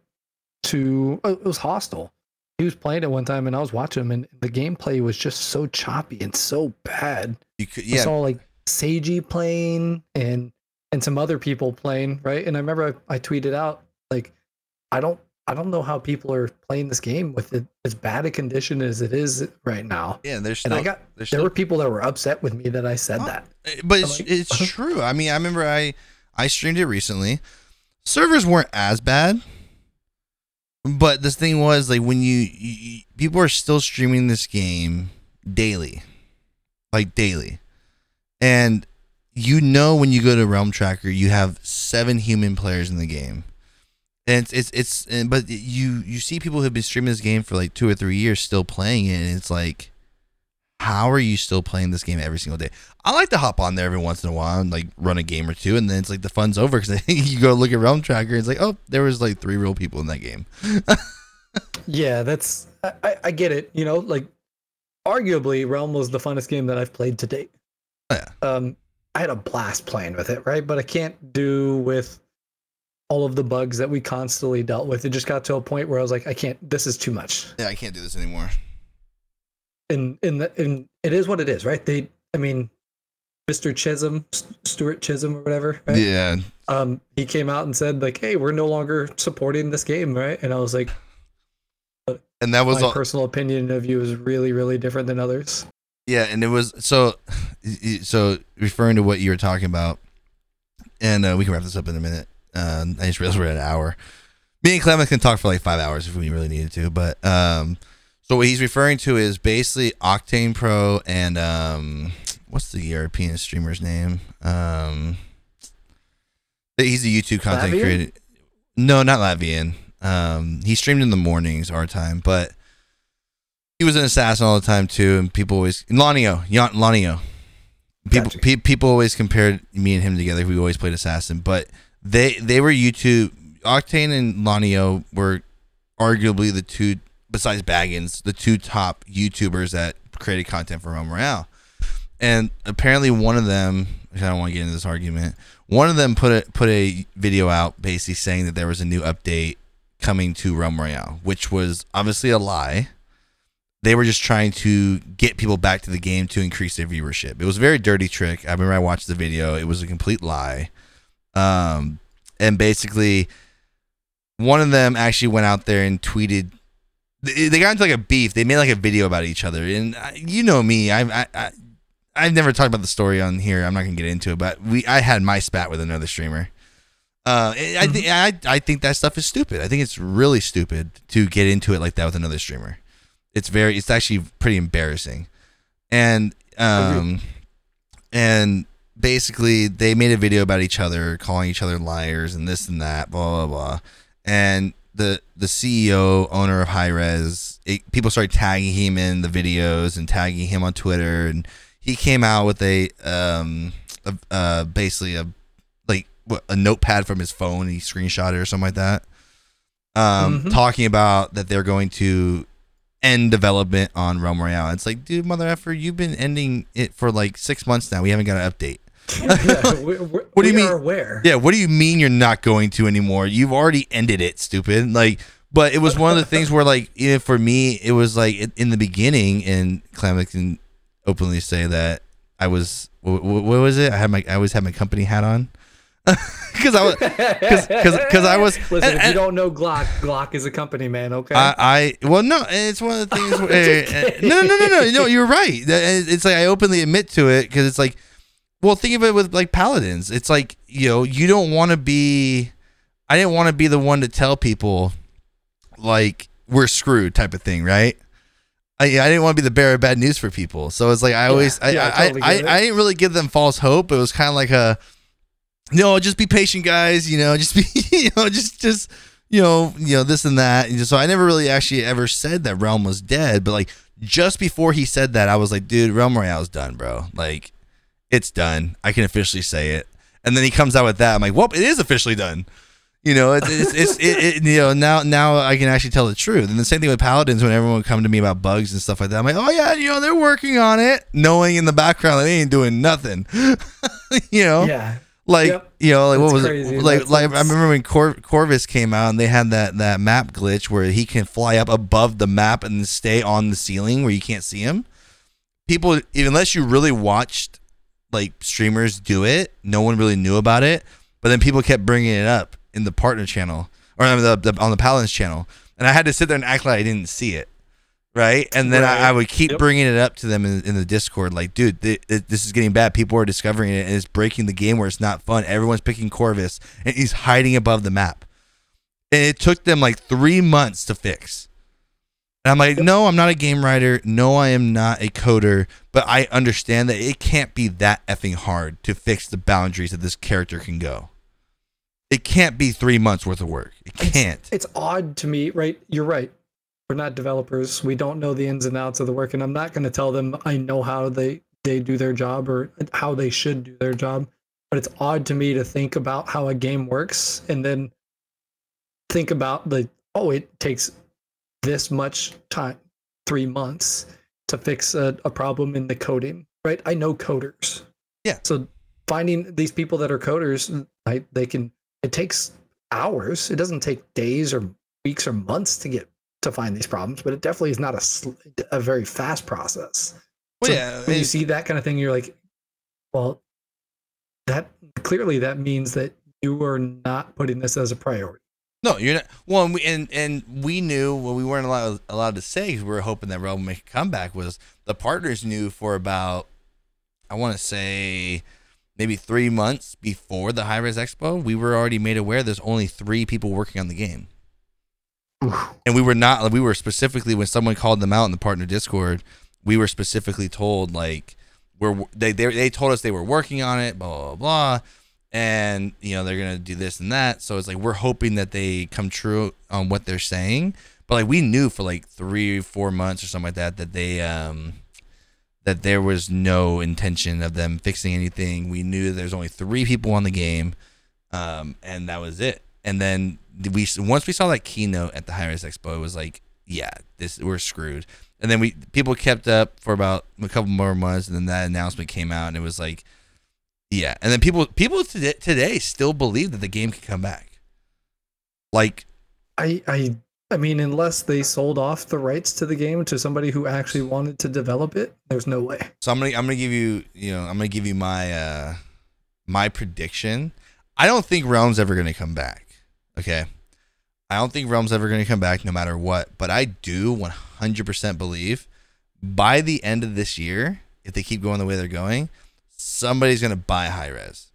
to oh, it was Hostile. He was playing it one time, and I was watching him, and the gameplay was just so choppy and so bad. You could, I yeah, saw like Seiji playing and and some other people playing, right? And I remember I, I tweeted out like, I don't I don't know how people are playing this game with it as bad a condition as it is right now. yeah. There's And I got there still, were people that were upset with me that I said Oh, that. Eh, but it's, like- it's true. I mean, I remember I I streamed it recently. Servers weren't as bad, but this thing was like when you, you you- people are still streaming this game daily, like daily, and you know when you go to Realm Tracker, you have seven human players in the game. And it's it's, it's but you you see people who've been streaming this game for like two or three years still playing it, and it's like, how are you still playing this game every single day? I like to hop on there every once in a while and like run a game or two, and then it's like the fun's over because you go look at Realm Tracker, and it's like, oh, there was like three real people in that game. Yeah, that's I, I, get it. You know, like arguably Realm was the funnest game that I've played to date. Yeah. Um, I had a blast playing with it, right? But I can't do with all of the bugs that we constantly dealt with. It just got to a point where I was like, I can't. This is too much. Yeah, I can't do this anymore. And and the, and it is what it is, right? They, I mean, Mr. Chisholm, Stuart Chisholm or whatever, right? Yeah, Um, he came out and said like, "Hey, we're no longer supporting this game," right? And I was like, and that was my all. personal opinion of you is really, really different than others. Yeah, and it was so. So referring to what you were talking about, and uh, we can wrap this up in a minute. Uh, I just realized we're at an hour. Me and Klammath can talk for like five hours if we really needed to. But um, so what he's referring to is basically Octane Pro and um, what's the European streamer's name? Um, he's a YouTube content creator. No, not Latvian. Um, he streamed in the mornings our time, but he was an assassin all the time too, and people always Lanio, Yan- Lanio. People Gotcha. pe- people always compared me and him together. We always played assassin, but they they were YouTube. Octane and Lanio were arguably the two, besides Baggins, the two top YouTubers that created content for Realm Royale. And apparently, one of them, I don't want to get into this argument. One of them put a put a video out basically saying that there was a new update coming to Realm Royale, which was obviously a lie. They were just trying to get people back to the game to increase their viewership. It was a very dirty trick. I remember I watched the video. It was a complete lie. Um, and basically, one of them actually went out there and tweeted. They they got into like a beef. They made like a video about each other, and I- you know me. I, I, I I've never talked about the story on here. I'm not gonna get into it, but we I had my spat with another streamer. Uh, I think I I think that stuff is stupid. I think it's really stupid to get into it like that with another streamer. It's very it's actually pretty embarrassing, and um, and basically they made a video about each other, calling each other liars and this and that, blah blah blah, and the the CEO owner of Hi-Rez, it, people started tagging him in the videos and tagging him on Twitter, and he came out with a um, a, uh, basically a like what, a notepad from his phone. He screenshot it or something like that, um, Mhm. talking about that they're going to end development on Realm Royale. It's like, dude, mother effer, you've been ending it for like six months now. We haven't got an update. yeah, we, we, What do you mean? Aware. Yeah, what do you mean you're not going to anymore? You've already ended it, stupid. Like, but it was one of the things where, like, you know, for me, it was like in- the beginning, and Klammath can openly say that I was, what, what was it? I had my, I always had my company hat on. Because I was, because I was, Listen, and- if eh, you eh. don't know Glock, Glock is a company, man. Okay. I, I well no, it's one of the things. Where, uh, no, no, no, no, no, no. You're right. It's like I openly admit to it because it's like, well, think of it with like paladins. It's like you know you don't want to be. I didn't want to be the one to tell people, like we're screwed type of thing, right? I, I didn't want to be the bearer of bad news for people. So it's like I always I yeah, I I, totally I, it. I didn't really give them false hope. It was kind of like a no, just be patient, guys. You know, just be you know just just you know you know this and that. And just, so I never really actually ever said that Realm was dead, but like just before he said that, I was like, dude, Realm Royale's done, bro. Like it's done. I can officially say it. And then he comes out with that. I'm like, well, it is officially done. You know, it's, it's, it's it, it, you know now now I can actually tell the truth. And the same thing with Paladins when everyone would come to me about bugs and stuff like that. I'm like, oh yeah, you know they're working on it, knowing in the background that they ain't doing nothing. you know, yeah. like Yep. you know, like what was crazy. it? Like That's- like I remember when Cor- Corvus came out and they had that that map glitch where he can fly up above the map and stay on the ceiling where you can't see him. People, unless you really watched like streamers do it, no one really knew about it. But then people kept bringing it up in the partner channel or on the, the on the Paladins channel, and I had to sit there and act like I didn't see it. Right, and then I, I would keep Yep. bringing it up to them in, in the Discord, like, dude, th- th- this is getting bad. People are discovering it, and it's breaking the game where it's not fun. Everyone's picking Corvus, and he's hiding above the map, and it took them like three months to fix. And I'm like, no, I'm not a game writer. No, I am not a coder, but I understand that it can't be that effing hard to fix the boundaries that this character can go. It can't be three months worth of work. It can't. It's odd to me, right? You're right. We're not developers. We don't know the ins and outs of the work, and I'm not going to tell them I know how they they do their job or how they should do their job. But it's odd to me to think about how a game works and then think about the oh, it takes this much time, three months, to fix a, a problem in the coding. Right? I know coders. Yeah. So finding these people that are coders, I, they can. It takes hours. It doesn't take days or weeks or months to get to find these problems, but it definitely is not a sl- a very fast process. Well, So yeah, when you see that kind of thing, you're like, well, that clearly that means that you are not putting this as a priority. No, you're not. Well, and we, and, and we knew what we weren't allowed allowed to say 'cause we were hoping that would make a comeback. Was the partners knew for about, I want to say, maybe three months before the Hi-Rez Expo, we were already made aware there's only three people working on the game, and we were not. We were specifically when someone called them out in the partner Discord, we were specifically told like we're they they, they told us they were working on it, blah blah blah and you know they're gonna do this and that. So it's like we're hoping that they come true on what they're saying. But like we knew for like three, four months or something like that that they um that there was no intention of them fixing anything. We knew there's only three people on the game, um, and that was it. And then we once we saw that keynote at the Hi-Rez Expo, it was like, yeah, this we're screwed. And then we people kept up for about a couple more months, and then that announcement came out, and it was like Yeah, and then people people today, today still believe that the game can come back. Like, I I I mean, unless they sold off the rights to the game to somebody who actually wanted to develop it, there's no way. so I'm gonna I'm gonna give you you know I'm gonna give you my uh my prediction. I don't think Realm's ever gonna come back. Okay, I don't think Realm's ever gonna come back no matter what. But I do 100% believe by the end of this year, if they keep going the way they're going, somebody's gonna buy Hi-Rez.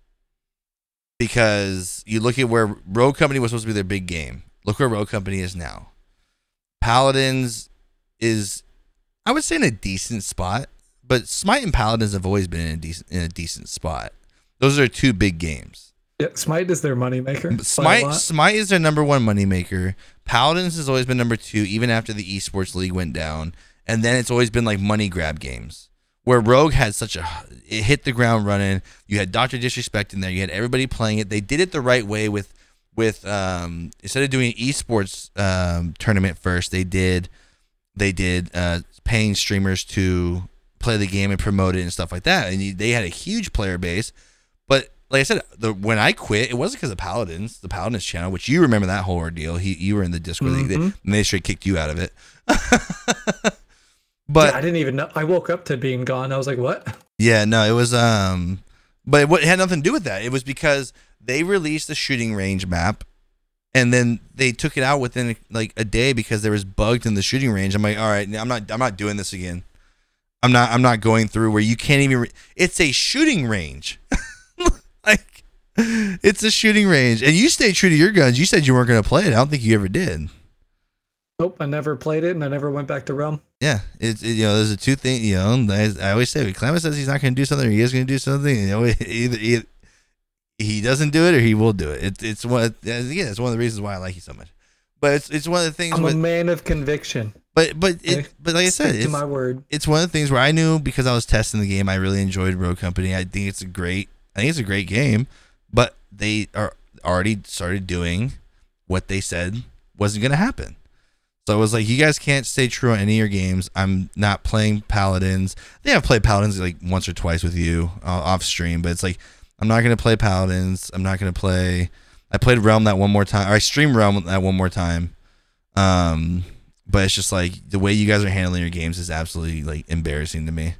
Because you look at where Rogue Company was supposed to be their big game. Look where Rogue Company is now. Paladins is, I would say, in a decent spot, but Smite and Paladins have always been in a decent in a decent spot. Those are two big games. Yeah, Smite is their moneymaker. Smite. Smite is their number one moneymaker. Paladins has always been number two, even after the esports league went down. And then it's always been like money grab games. Where Rogue had such a it hit the ground running. You had Doctor Disrespect in there. You had everybody playing it. They did it the right way with with um instead of doing an esports um tournament first, they did they did uh paying streamers to play the game and promote it and stuff like that. And you, they had a huge player base. But like I said, the when I quit, it wasn't because of Paladins, the Paladins channel, which you remember that whole ordeal. He you were in the Discord league, they, and they straight kicked you out of it. but Yeah, I didn't even know. I woke up to being gone. I was like, what? yeah, no, it was um, but it, it had nothing to do with that. It was because they released the shooting range map, and then they took it out within like a day because there was bugged in the shooting range. I'm like, all right, I'm not, I'm not doing this again. I'm not, I'm not going through where you can't even. Re- it's a shooting range, like it's a shooting range, and you stayed true to your guns. You said you weren't going to play it. I don't think you ever did. Nope, I never played it and I never went back to Realm. Yeah, it's it, you know there's a two thing you know I, I always say Klammath says he's not going to do something or he is going to do something you know either, either he doesn't do it or he will do it. It's it's one again it's one of the reasons why I like you so much. But it's it's one of the things. I'm a man of conviction. but but it but like I said it's, my word. it's one of the things where I knew because I was testing the game. I really enjoyed Rogue Company. I think it's a great I think it's a great game. But they are already started doing what they said wasn't going to happen. So it was like, you guys can't stay true on any of your games. I'm not playing Paladins. I think I've played Paladins like once or twice with you uh, off stream, but it's like, I'm not going to play Paladins. I'm not going to play. I played Realm that one more time, or I streamed Realm that one more time. Um, but it's just like the way you guys are handling your games is absolutely like embarrassing to me.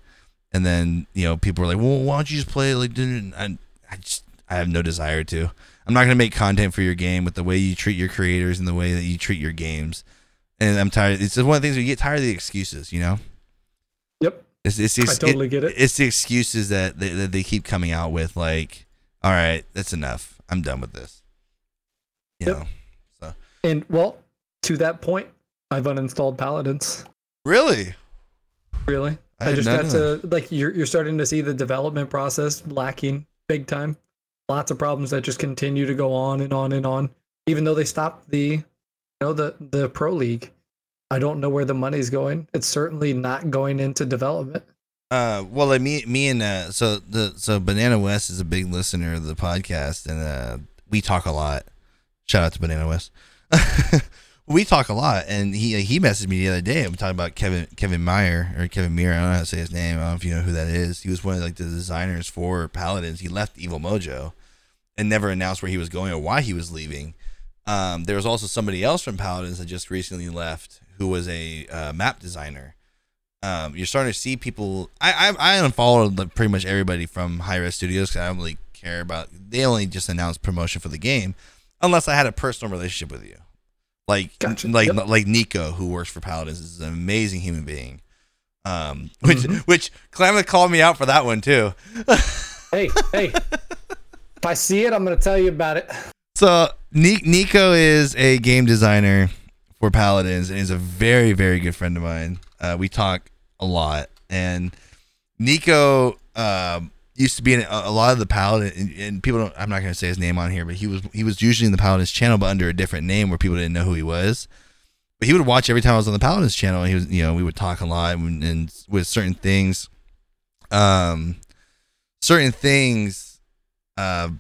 And then you know people are like, well, why don't you just play like? I, I just I have no desire to. I'm not gonna make content for your game with the way you treat your creators and the way that you treat your games. And I'm tired. It's just one of the things where you get tired of the excuses. You know, Yep. it's it's, the I totally get it. It's the excuses that they, that they keep coming out with. Like, all right, that's enough. I'm done with this. You Yep. know. So And well, to that point, I've uninstalled Paladins. really, Really? I I, just got to like you're you're starting to see the development process lacking big time. Lots of problems that just continue to go on and on and on. Even though they stopped the know the the pro league. I don't know where the money's going. It's certainly not going into development. Uh, well, me, me and uh, so the so Banana West is a big listener of the podcast, and uh, we talk a lot. Shout out to Banana West. we talk a lot, and he he messaged me the other day. I'm talking about Kevin Kevin Meyer or Kevin Meyer. I don't know how to say his name. I don't know if you know who that is. He was one of like the designers for Paladins. He left Evil Mojo, and never announced where he was going or why he was leaving. Um, there was also somebody else from Paladins that just recently left, who was a uh, map designer um, you're starting to see people. I I, I unfollowed like, pretty much everybody from Hi-Rez Studios because I don't really care about. They only just announced promotion for the game, unless I had a personal relationship with you, like Gotcha. like Yep. like Nico who works for Paladins is an amazing human being. Um, which Mhm. which Klammath called me out for that one too. Hey, hey. if I see it, I'm gonna tell you about it. So Nico is a game designer for Paladins and is a very very good friend of mine. Uh, we talk a lot, and Nico um, used to be in a, a lot of the Paladin. And, and people don't. I'm not going to say his name on here, but he was he was usually in the Paladins channel, but under a different name where people didn't know who he was. But he would watch every time I was on the Paladins channel. And he was, you know, we would talk a lot and, and with certain things, um, certain things, uh,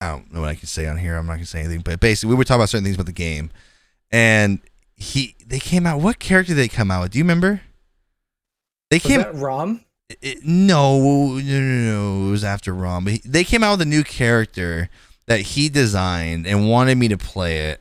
I don't know what I can say on here. I'm not gonna say anything, but basically, we were talking about certain things about the game, and he they came out. What character did they come out with? Do you remember? They Was came. that Raum? It, no, no, no, no, it was after Raum. But he, they came out with a new character that he designed and wanted me to play it.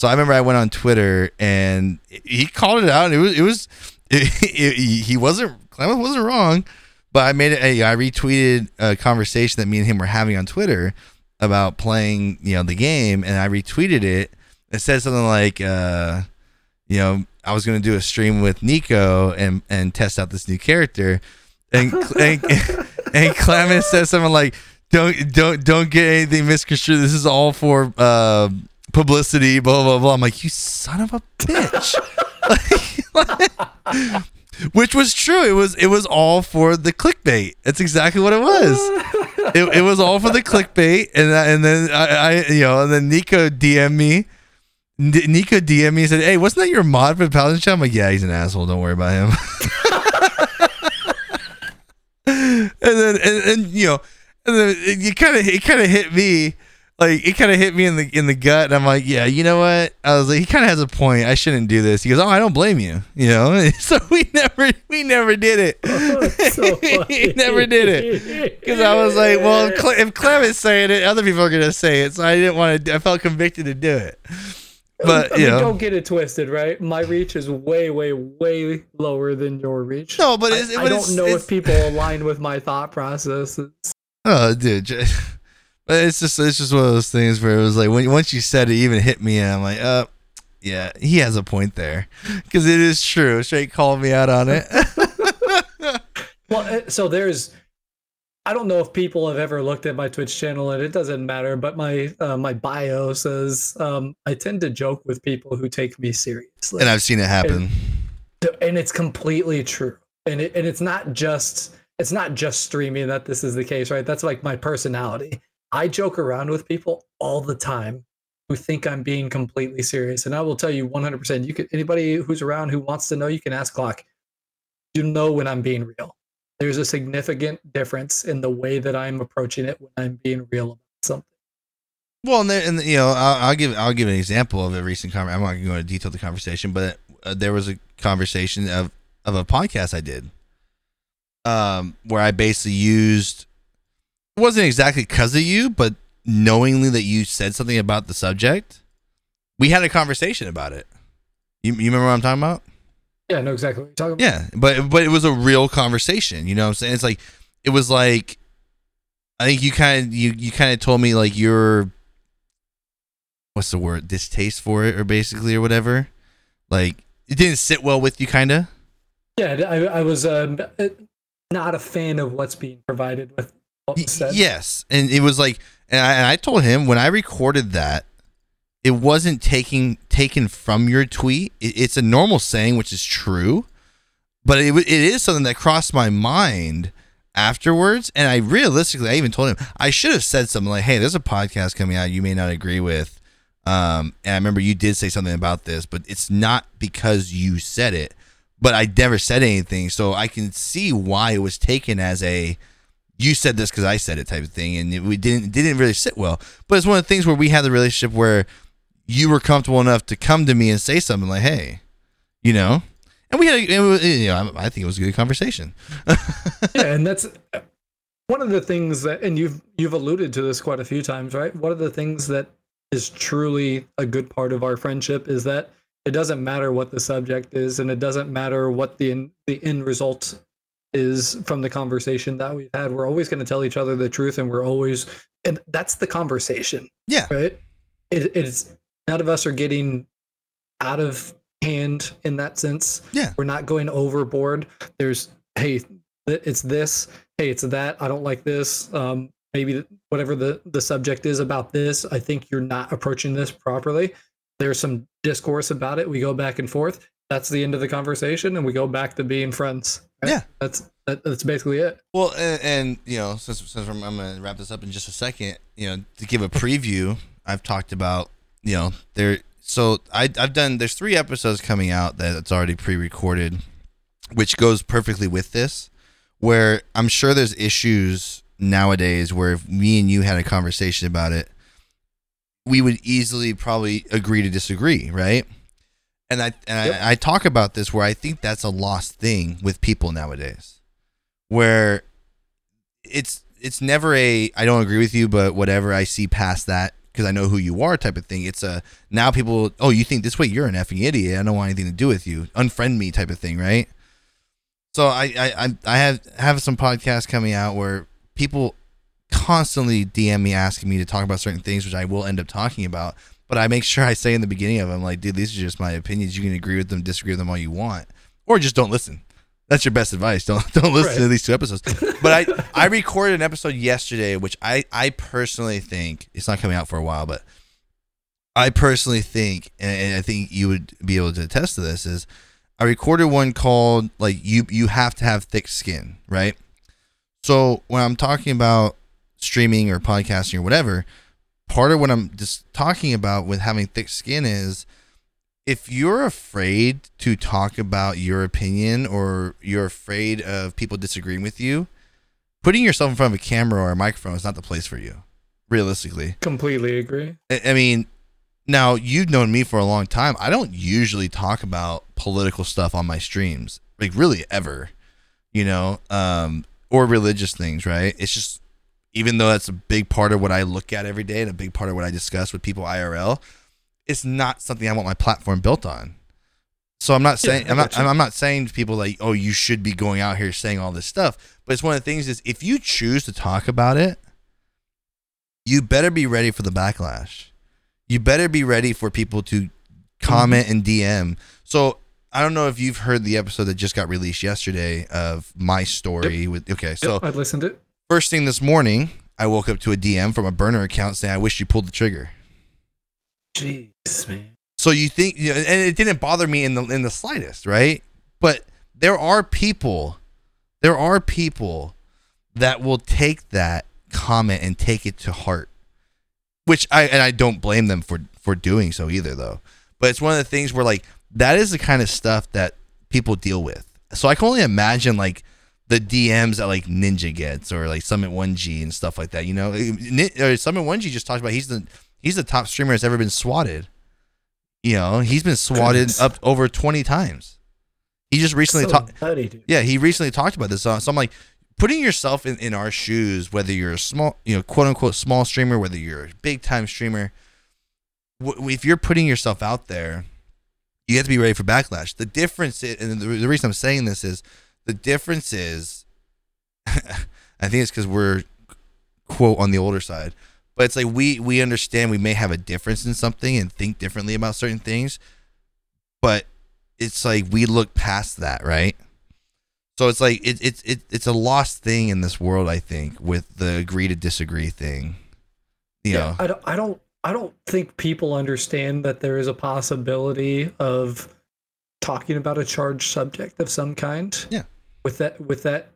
So I remember I went on Twitter and he called it out. And it was, it was, it, it, he wasn't, Klammath wasn't wrong. But I made it. I retweeted a conversation that me and him were having on Twitter about playing, you know, the game, and I retweeted it. It said something like, uh, you know, I was going to do a stream with Nico and and test out this new character, and and, and Klammath said something like, "Don't don't don't get anything misconstrued. This is all for uh, publicity." Blah blah blah. I'm like, you son of a bitch. Which was true. It was it was all for the clickbait. That's exactly what it was. it, it was all for the clickbait, and I- and then I, I you know and then Nico DM me. N- Nico DM me and said, "Hey, wasn't that your mod for Paladin Chat?" I'm like, "Yeah, he's an asshole. Don't worry about him." and then and, and you know, and then it, you kind of it kind of hit me like it kind of hit me in the in the gut, and I'm like, "Yeah, you know what?" I was like, "He kind of has a point. I shouldn't do this." He goes, "Oh, I don't blame you." You know, so we never we never did it. he never did it because I was like, well, if, Cle- if Klammath's saying it, other people are gonna say it, so I didn't want to. I felt convicted to do it. But I you mean, don't get it twisted, right? My reach is way, way, way lower than your reach. no, but I, I don't know if people align with my thought process. Oh, dude. It's just it's just one of those things where it was like when once you said it, even hit me, and I'm like, uh, yeah, he has a point there, because it is true. Straight called me out on it. Well, uh, so there's. I don't know if people have ever looked at my Twitch channel, and it doesn't matter. But my uh, my bio says um, I tend to joke with people who take me seriously, and I've seen it happen. and it's completely true. And it, and it's not just it's not just streaming that this is the case, right? That's like my personality. I joke around with people all the time who think I'm being completely serious, and I will tell you 100%. You can anybody who's around who wants to know, you can ask Glock. You know when I'm being real. There's a significant difference in the way that I'm approaching it when I'm being real about something. Well, and, there, and you know, I'll, I'll give I'll give an example of a recent conversation. I'm not going to go into detail the conversation, but uh, there was a conversation of of a podcast I did, um, where I basically used. It wasn't exactly because of you, but knowingly that you said something about the subject, we had a conversation about it. You, you remember what I'm talking about? Yeah, I know exactly what you're talking about. Yeah, but but it was a real conversation. You know what I'm saying? It's like it was like I think you kind of you you kind of told me like your what's the word distaste for it or basically or whatever. Like it didn't sit well with you, kind of. Yeah, I, I was um, not a fan of what's being provided with said. Yes, and it was like, and I, and I told him when I recorded that, it wasn't taking taken from your tweet. It, it's a normal saying, which is true, but it it is something that crossed my mind afterwards. And I realistically, I even told him I should have said something like, "Hey, there's a podcast coming out you may not agree with." Um, and I remember you did say something about this, but it's not because you said it. But I never said anything, so I can see why it was taken as a you said this because I said it type of thing, and it, we didn't it didn't really sit well. But it's one of the things where we had the relationship where you were comfortable enough to come to me and say something like, "Hey," you know, and we had a, it was, you know I think it was a good conversation. yeah, and that's uh, one of the things that, and you've you've alluded to this quite a few times, right? One of the things that is truly a good part of our friendship is that it doesn't matter what the subject is, and it doesn't matter what the the end result is from the conversation that we've had. We're always going to tell each other the truth, and we're always, and that's the conversation, Yeah, right? It, it's none of us are getting out of hand in that sense. Yeah. we're not going overboard. There's hey, it's this. Hey, it's that. I don't like this. Um, maybe whatever the the subject is about this. I think you're not approaching this properly. There's some discourse about it. We go back and forth. That's the end of the conversation, and we go back to being friends. Right? Yeah. that's that, that's basically it. Well, and, and you know, since, since I'm, I'm going to wrap this up in just a second, you know, to give a preview, I've talked about, you know, there. So I, I've done. There's three episodes coming out that it's already pre-recorded, which goes perfectly with this. Where I'm sure there's issues nowadays where if me and you had a conversation about it, we would easily probably agree to disagree, right? And I and Yep. I, I talk about this where I think that's a lost thing with people nowadays where it's it's never a I don't agree with you, but whatever I see past that because I know who you are type of thing. It's a now people oh you think this way you're an effing idiot. I don't want anything to do with you. Unfriend me type of thing, right? So I I I- I have have some podcasts coming out where people constantly DM me asking me to talk about certain things, which I will end up talking about. But I make sure I say in the beginning of them, like, dude, these are just my opinions. You can agree with them, disagree with them all you want, or just don't listen. That's your best advice. Don't don't listen to these two episodes. But I I recorded an episode yesterday, which I I personally think it's not coming out for a while, but I personally think, and, and I think you would be able to attest to this, is I recorded one called like you you have to have thick skin, right? So when I'm talking about streaming or podcasting or whatever, part of what I'm just talking about with having thick skin is if you're afraid to talk about your opinion or you're afraid of people disagreeing with you, putting yourself in front of a camera or a microphone is not the place for you, realistically. Completely agree. I I mean, now you've known me for a long time. I don't usually talk about political stuff on my streams, like really ever, you know, um, or religious things, right? It's just, even though that's a big part of what I look at every day and a big part of what I discuss with people IRL, it's not something I want my platform built on. So I'm not saying I'm not. I'm not saying to people like, oh, you should be going out here saying all this stuff. But it's one of the things is if you choose to talk about it, you better be ready for the backlash. You better be ready for people to comment and DM. So I don't know if you've heard the episode that just got released yesterday of my story with okay, so Yep, I listened to it. First thing this morning, I woke up to a DM from a burner account saying, I wish you pulled the trigger. Jeez, man. So you think, you know, and it didn't bother me in the in the slightest, right? But there are people, there are people that will take that comment and take it to heart, which I and I don't blame them for for doing so either, though. But it's one of the things where like that is the kind of stuff that people deal with. So I can only imagine like the DMs that like Ninja gets or like Summit One G and stuff like that. You know, eh, Summit One G just talked about he's the he's the top streamer that's ever been swatted. You know, he's been swatted Goodness. up over twenty times. He just recently talked. Yeah, he recently talked about this. So, so I'm like, putting yourself in, in our shoes, whether you're a small, you know, quote unquote small streamer, whether you're a big time streamer, w- if you're putting yourself out there, you have to be ready for backlash. The difference, is, and the, the reason I'm saying this is, the difference is, I think it's because we're quote on the older side, but it's like we we understand we may have a difference in something and think differently about certain things, but it's like we look past that, right? So it's like it, it's it, it's a lost thing in this world, I think, with the agree to disagree thing. You know, I don't, I don't, I don't think people understand that there is a possibility of talking about a charged subject of some kind. Yeah. With that, with that,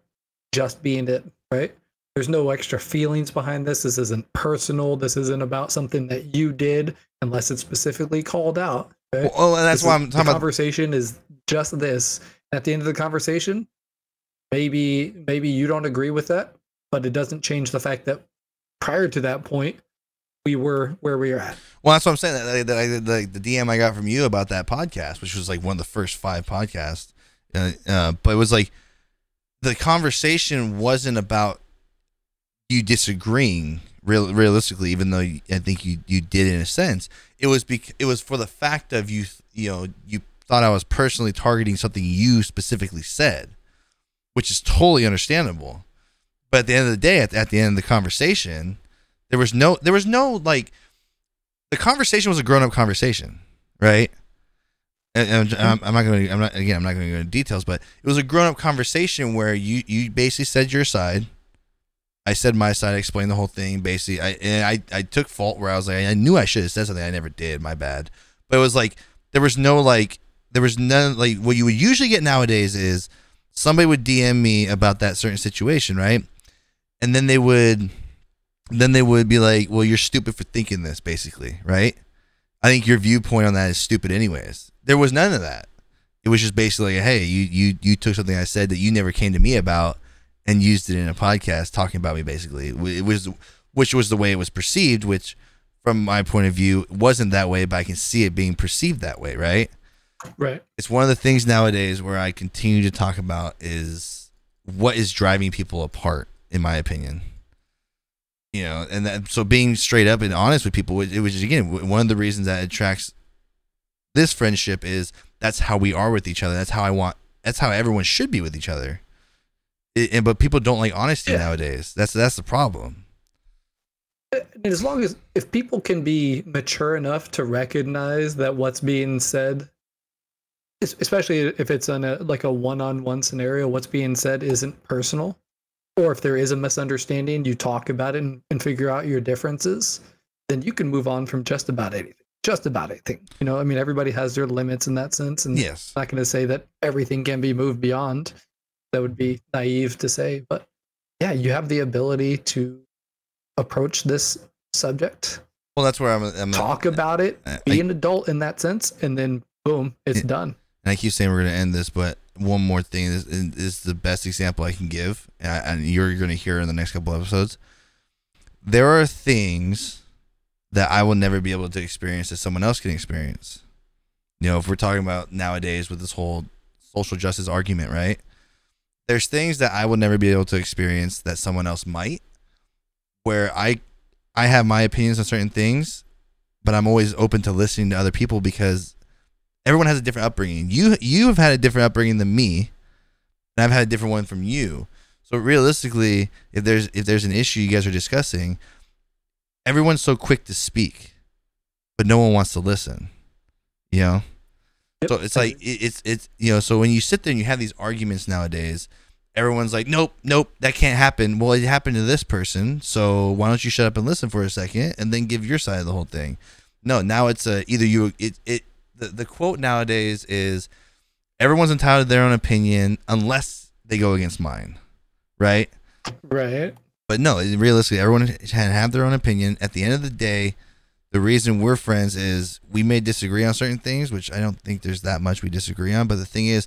just being it, right? There's no extra feelings behind this. This isn't personal. This isn't about something that you did, unless it's specifically called out. Right? well, oh, and that's This why I'm the talking about. conversation is just this. At the end of the conversation, maybe maybe you don't agree with that, but it doesn't change the fact that prior to that point, we were where we are at. Well, that's what I'm saying. That, that, the, the DM I got from you about that podcast, which was like one of the first five podcasts, uh, uh, but it was like the conversation wasn't about you disagreeing. Real, realistically, even though you, I think you you did in a sense, it was bec- it was for the fact of you you know you thought I was personally targeting something you specifically said, which is totally understandable. But at the end of the day, at, at the end of the conversation, there was no there was no like the conversation was a grown up conversation, right? And, I'm, I'm not going to. I'm not again. I'm not going to go into details, but it was a grown up conversation where you you basically said your side. I said my side. I explained the whole thing. Basically, I I I took fault where I was like, I knew I should have said something. I never did. My bad. But it was like there was no like there was none like what you would usually get nowadays is somebody would DM me about that certain situation, right? And then they would then they would be like, "Well, you're stupid for thinking this," basically, right? I think your viewpoint on that is stupid, anyways. There was none of that. It was just basically, "Hey, you you you took something I said that you never came to me about and used it in a podcast talking about me." Basically, it was which was the way it was perceived, which from my point of view wasn't that way, but I can see it being perceived that way, right? Right. it's one of the things nowadays where I continue to talk about is what is driving people apart, in my opinion. You know, and that, so being straight up and honest with people, it was again one of the reasons that attracts this friendship is that's how we are with each other. That's how I want. That's how everyone should be with each other. It, and but people don't like honesty Yeah. nowadays. That's that's the problem. And as long as if people can be mature enough to recognize that what's being said especially if it's on a like a one-on-one scenario what's being said isn't personal or if there is a misunderstanding you talk about it and, and figure out your differences then you can move on from just about anything just about anything you know i mean everybody has their limits in that sense and Yes. I'm not going to say that everything can be moved beyond that would be naive to say but yeah you have the ability to approach this subject Well, that's where I'm. I'm talk about it I- be I- an adult in that sense and then boom it's Yeah. done and I keep saying we're going to end this, but one more thing is, is the best example I can give, and, I, and you're going to hear in the next couple episodes. There are things that I will never be able to experience that someone else can experience. You know, if we're talking about nowadays with this whole social justice argument, right? There's things that I will never be able to experience that someone else might, where I, I have my opinions on certain things, but I'm always open to listening to other people because everyone has a different upbringing. You you have had a different upbringing than me, and I've had a different one from you. So realistically, if there's if there's an issue you guys are discussing, everyone's so quick to speak, but no one wants to listen. You know. Yep. So it's like it, it's it's you know so when you sit there and you have these arguments nowadays, everyone's like nope nope that can't happen. Well, it happened to this person, so why don't you shut up and listen for a second and then give your side of the whole thing? No, now it's a either you it it the, the quote nowadays is everyone's entitled to their own opinion unless they go against mine, right? right But no, realistically, everyone can have their own opinion. At the end of the day, the reason we're friends is we may disagree on certain things, which I don't think there's that much we disagree on. But the thing is,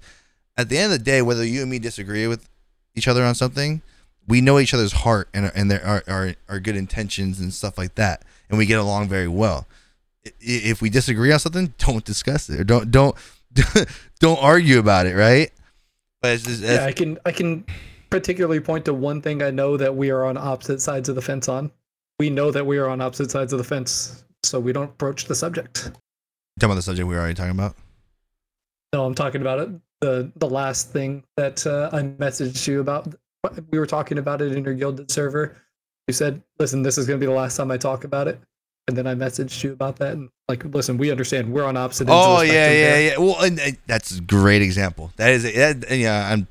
at the end of the day, whether you and me disagree with each other on something, we know each other's heart and and their our, our, our good intentions and stuff like that, and we get along very well. I- If we disagree on something, don't discuss it. Or don't don't don't argue about it, right? But it's just, yeah i can i can particularly point to one thing i know that we are on opposite sides of the fence on. We know that we are on opposite sides of the fence so we don't approach the subject. Talking about the subject we were already talking about. no i'm talking about it the the last thing that uh, i messaged you about. We were talking about it in your Guilded server. You said listen this is going to be the last time i talk about it and then i messaged you about that and like listen we understand we're on opposite ends of Oh the yeah, yeah, here. yeah. Well, and, and that's a great example. That is, that, yeah. I'm.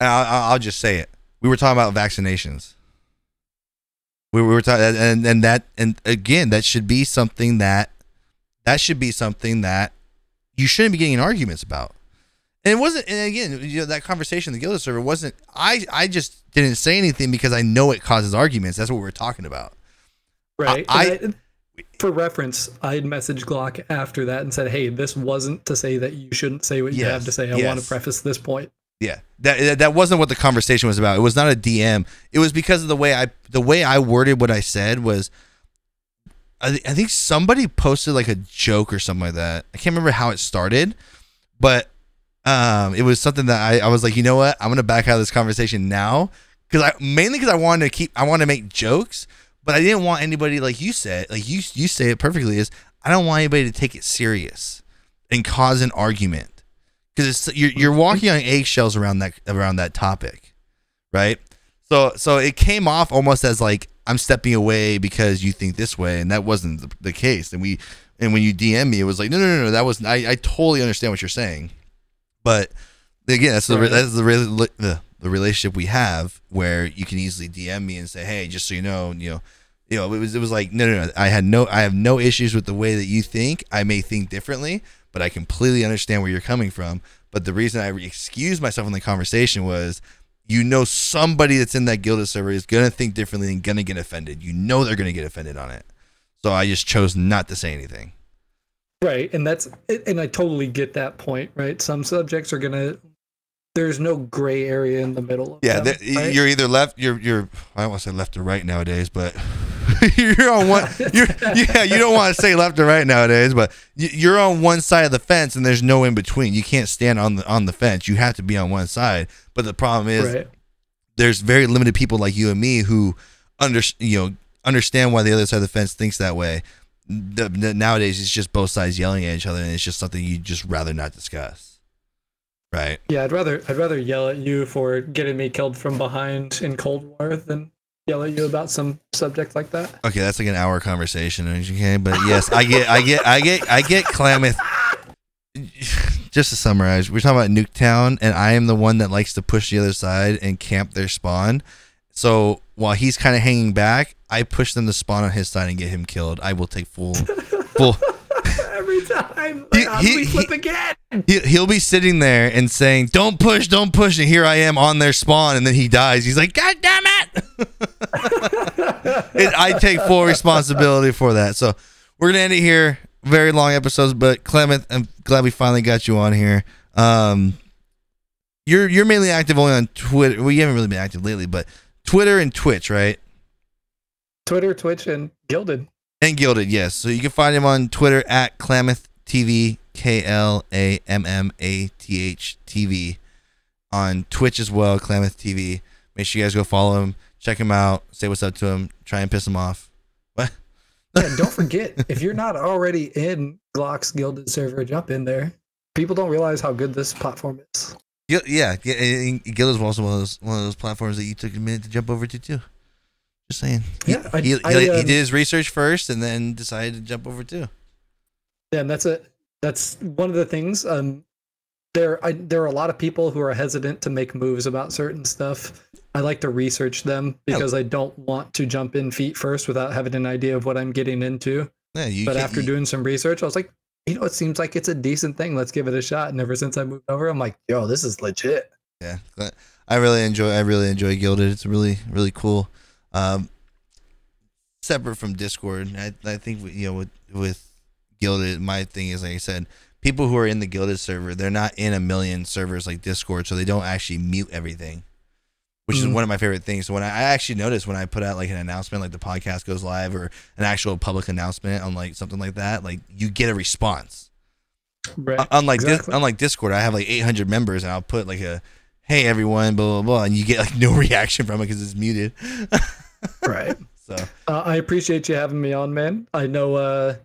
I'll, I'll just say it. We were talking about vaccinations. We were talking, and and that, and again, that should be something that, that should be something that, you shouldn't be getting in arguments about. And it wasn't. And again, you know, that conversation, the Guilded server wasn't. I I just didn't say anything because I know it causes arguments. That's what we were talking about. Right. I- I- for reference, I had messaged Glock after that and said, "Hey, this wasn't to say that you shouldn't say what you have to say. I want to preface this point." Yeah, that that- wasn't what the conversation was about. It was not a DM. It was because of the way I the way I worded what I said was. I, th- I think somebody posted like a joke or something like that. I can't remember how it started, but um, it was something that I, I was like, you know what, I'm gonna back out of this conversation now because I mainly because I wanted to keep I wanted to make jokes, but I didn't want anybody like you said like you you say it perfectly is I don't want anybody to take it serious and cause an argument because you're you're walking on eggshells around that around that topic, right? So so it came off almost as like I'm stepping away because you think this way, and that wasn't the, the case. And we and when you DM me, it was like no no no no that was I I totally understand what you're saying, but again that's the that's the, rela- the the relationship we have where you can easily DM me and say hey just so you know you know you know it was it was like no no no I had no I have no issues with the way that you think. I may think differently but I completely understand where you're coming from. But the reason I excused myself in the conversation was you know somebody that's in that Guilded server is gonna think differently and gonna get offended. You know they're gonna get offended on it. So I just chose not to say anything. Right, and that's and I totally get that point. Right, some subjects are gonna. There's no gray area in the middle. Of yeah them, that- right? you're either left you're you're I don't want to say left or right nowadays but you're on one. You're, yeah, you don't want to say left or right nowadays, but you're on one side of the fence, and there's no in between. You can't stand on the on the fence. You have to be on one side. But the problem is, right. there's very limited people like you and me who under you know understand why the other side of the fence thinks that way. The, the- nowadays, it's just both sides yelling at each other, and it's just something you just rather not discuss. Right? Yeah, I'd rather I'd rather yell at you for getting me killed from behind in Cold War than yell at you about some subject like that. Okay, that's like an hour conversation. Okay, but yes, I get, I get, I get, I get Klammath. Just to summarize, we're talking about Nuketown, and I am the one that likes to push the other side and camp their spawn. So while he's kind of hanging back, I push them to spawn on his side and get him killed. I will take full, full. Every time, he, how he, do we flip he, again? He, he'll be sitting there and saying, "Don't push, don't push," and here I am on their spawn, and then he dies. He's like, "God damn it!" And I take full responsibility for that. So we're gonna end it here. Very long episodes, but Klammath, I'm glad we finally got you on here. Um, you're you're mainly active only on Twitter. Well, you haven't really been active lately, but Twitter and Twitch, right? Twitter, Twitch, and Guilded. And Guilded, yes. So you can find him on Twitter at Klammath TV, K L A M M A T H TV. On Twitch as well, Klammath TV. Make sure you guys go follow him, check him out, say what's up to him, try and piss him off. What? Yeah, don't forget if you're not already in Glock's Guilded server, jump in there. People don't realize how good this platform is. Yeah, yeah. and Guilded is also one of those one of those platforms that you took a minute to jump over to too. Just saying. He- Yeah, I- he, he, I, he um, did his research first and then decided to jump over too. Yeah, and that's a that's one of the things. Um, there I, there are a lot of people who are hesitant to make moves about certain stuff. I like to research them Yeah. because I don't want to jump in feet first without having an idea of what I'm getting into. Yeah, you but after you- doing some research, I was like, you know, it seems like it's a decent thing. Let's give it a shot. And ever since I moved over, I'm like, yo, this is legit. Yeah, I really enjoy. I really enjoy Guilded. It's really really cool. Um, separate from Discord, I I think you know with with Guilded, my thing is like I said, people who are in the Guilded server, they're not in a million servers like Discord, so they don't actually mute everything. Which is Mm. one of my favorite things. So when I, I actually noticed when I put out like an announcement, like the podcast goes live or an actual public announcement on like something like that, like you get a response. Right. Un- Unlike Dis- Exactly. unlike Discord, I have like 800 members, and I'll put like a "Hey everyone," blah blah blah, and you get like no reaction from it because it's muted. right. So Uh, I appreciate you having me on, man. I know uh,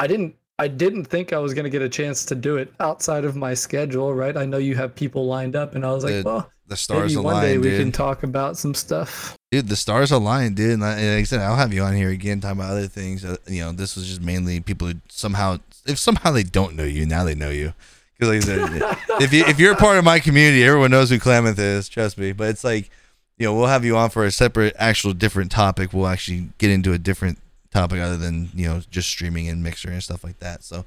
I didn't I didn't think I was gonna get a chance to do it outside of my schedule, right? I know you have people lined up, and I was like, Dude, well, the stars maybe one day we dude. can talk about some stuff. dude, the stars align, dude. And I, like I said, I'll have you on here again, talking about other things. Uh, you know, this was just mainly people who somehow, if somehow they don't know you, now they know you. Because like I said, if you if you're a part of my community, everyone knows who Klammath is. Trust me. But it's like, you know, we'll have you on for a separate, actual, different topic. We'll actually get into a different topic other than you know just streaming and mixer and stuff like that. So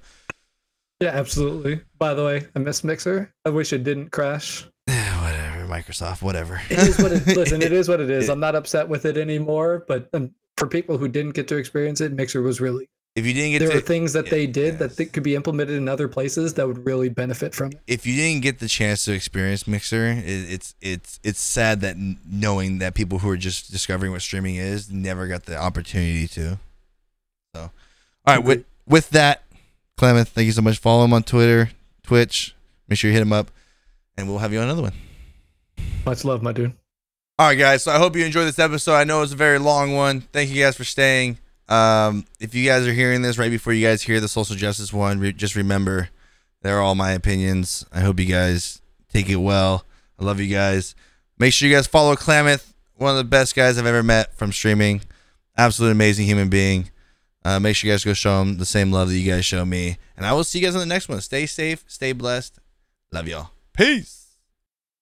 Yeah, absolutely. By the way, I miss Mixer. I wish it didn't crash. Yeah, whatever, Microsoft, whatever. It is what it. listen, it is what it is. I'm not upset with it anymore. But um, for people who didn't get to experience it, Mixer was really. If you didn't get There to, are things that they did that th- could be implemented in other places that would really benefit from it. if you didn't get the chance to experience Mixer, it, it's it's it's sad that knowing that people who are just discovering what streaming is never got the opportunity to. So, all right, with with that, Klammath, thank you so much. Follow him on Twitter, Twitch. Make sure you hit him up, and we'll have you on another one. Much love, my dude. All right, guys. So I hope you enjoyed this episode. I know it's a very long one. Thank you guys for staying. Um, if you guys are hearing this right before you guys hear the social justice one, re- just remember they're all my opinions. I hope you guys take it well. I love you guys. Make sure you guys follow Klammath, one of the best guys I've ever met from streaming. Absolute amazing human being. Uh, make sure you guys go show him the same love that you guys show me. And I will see you guys on the next one. Stay safe, stay blessed. Love y'all. Peace.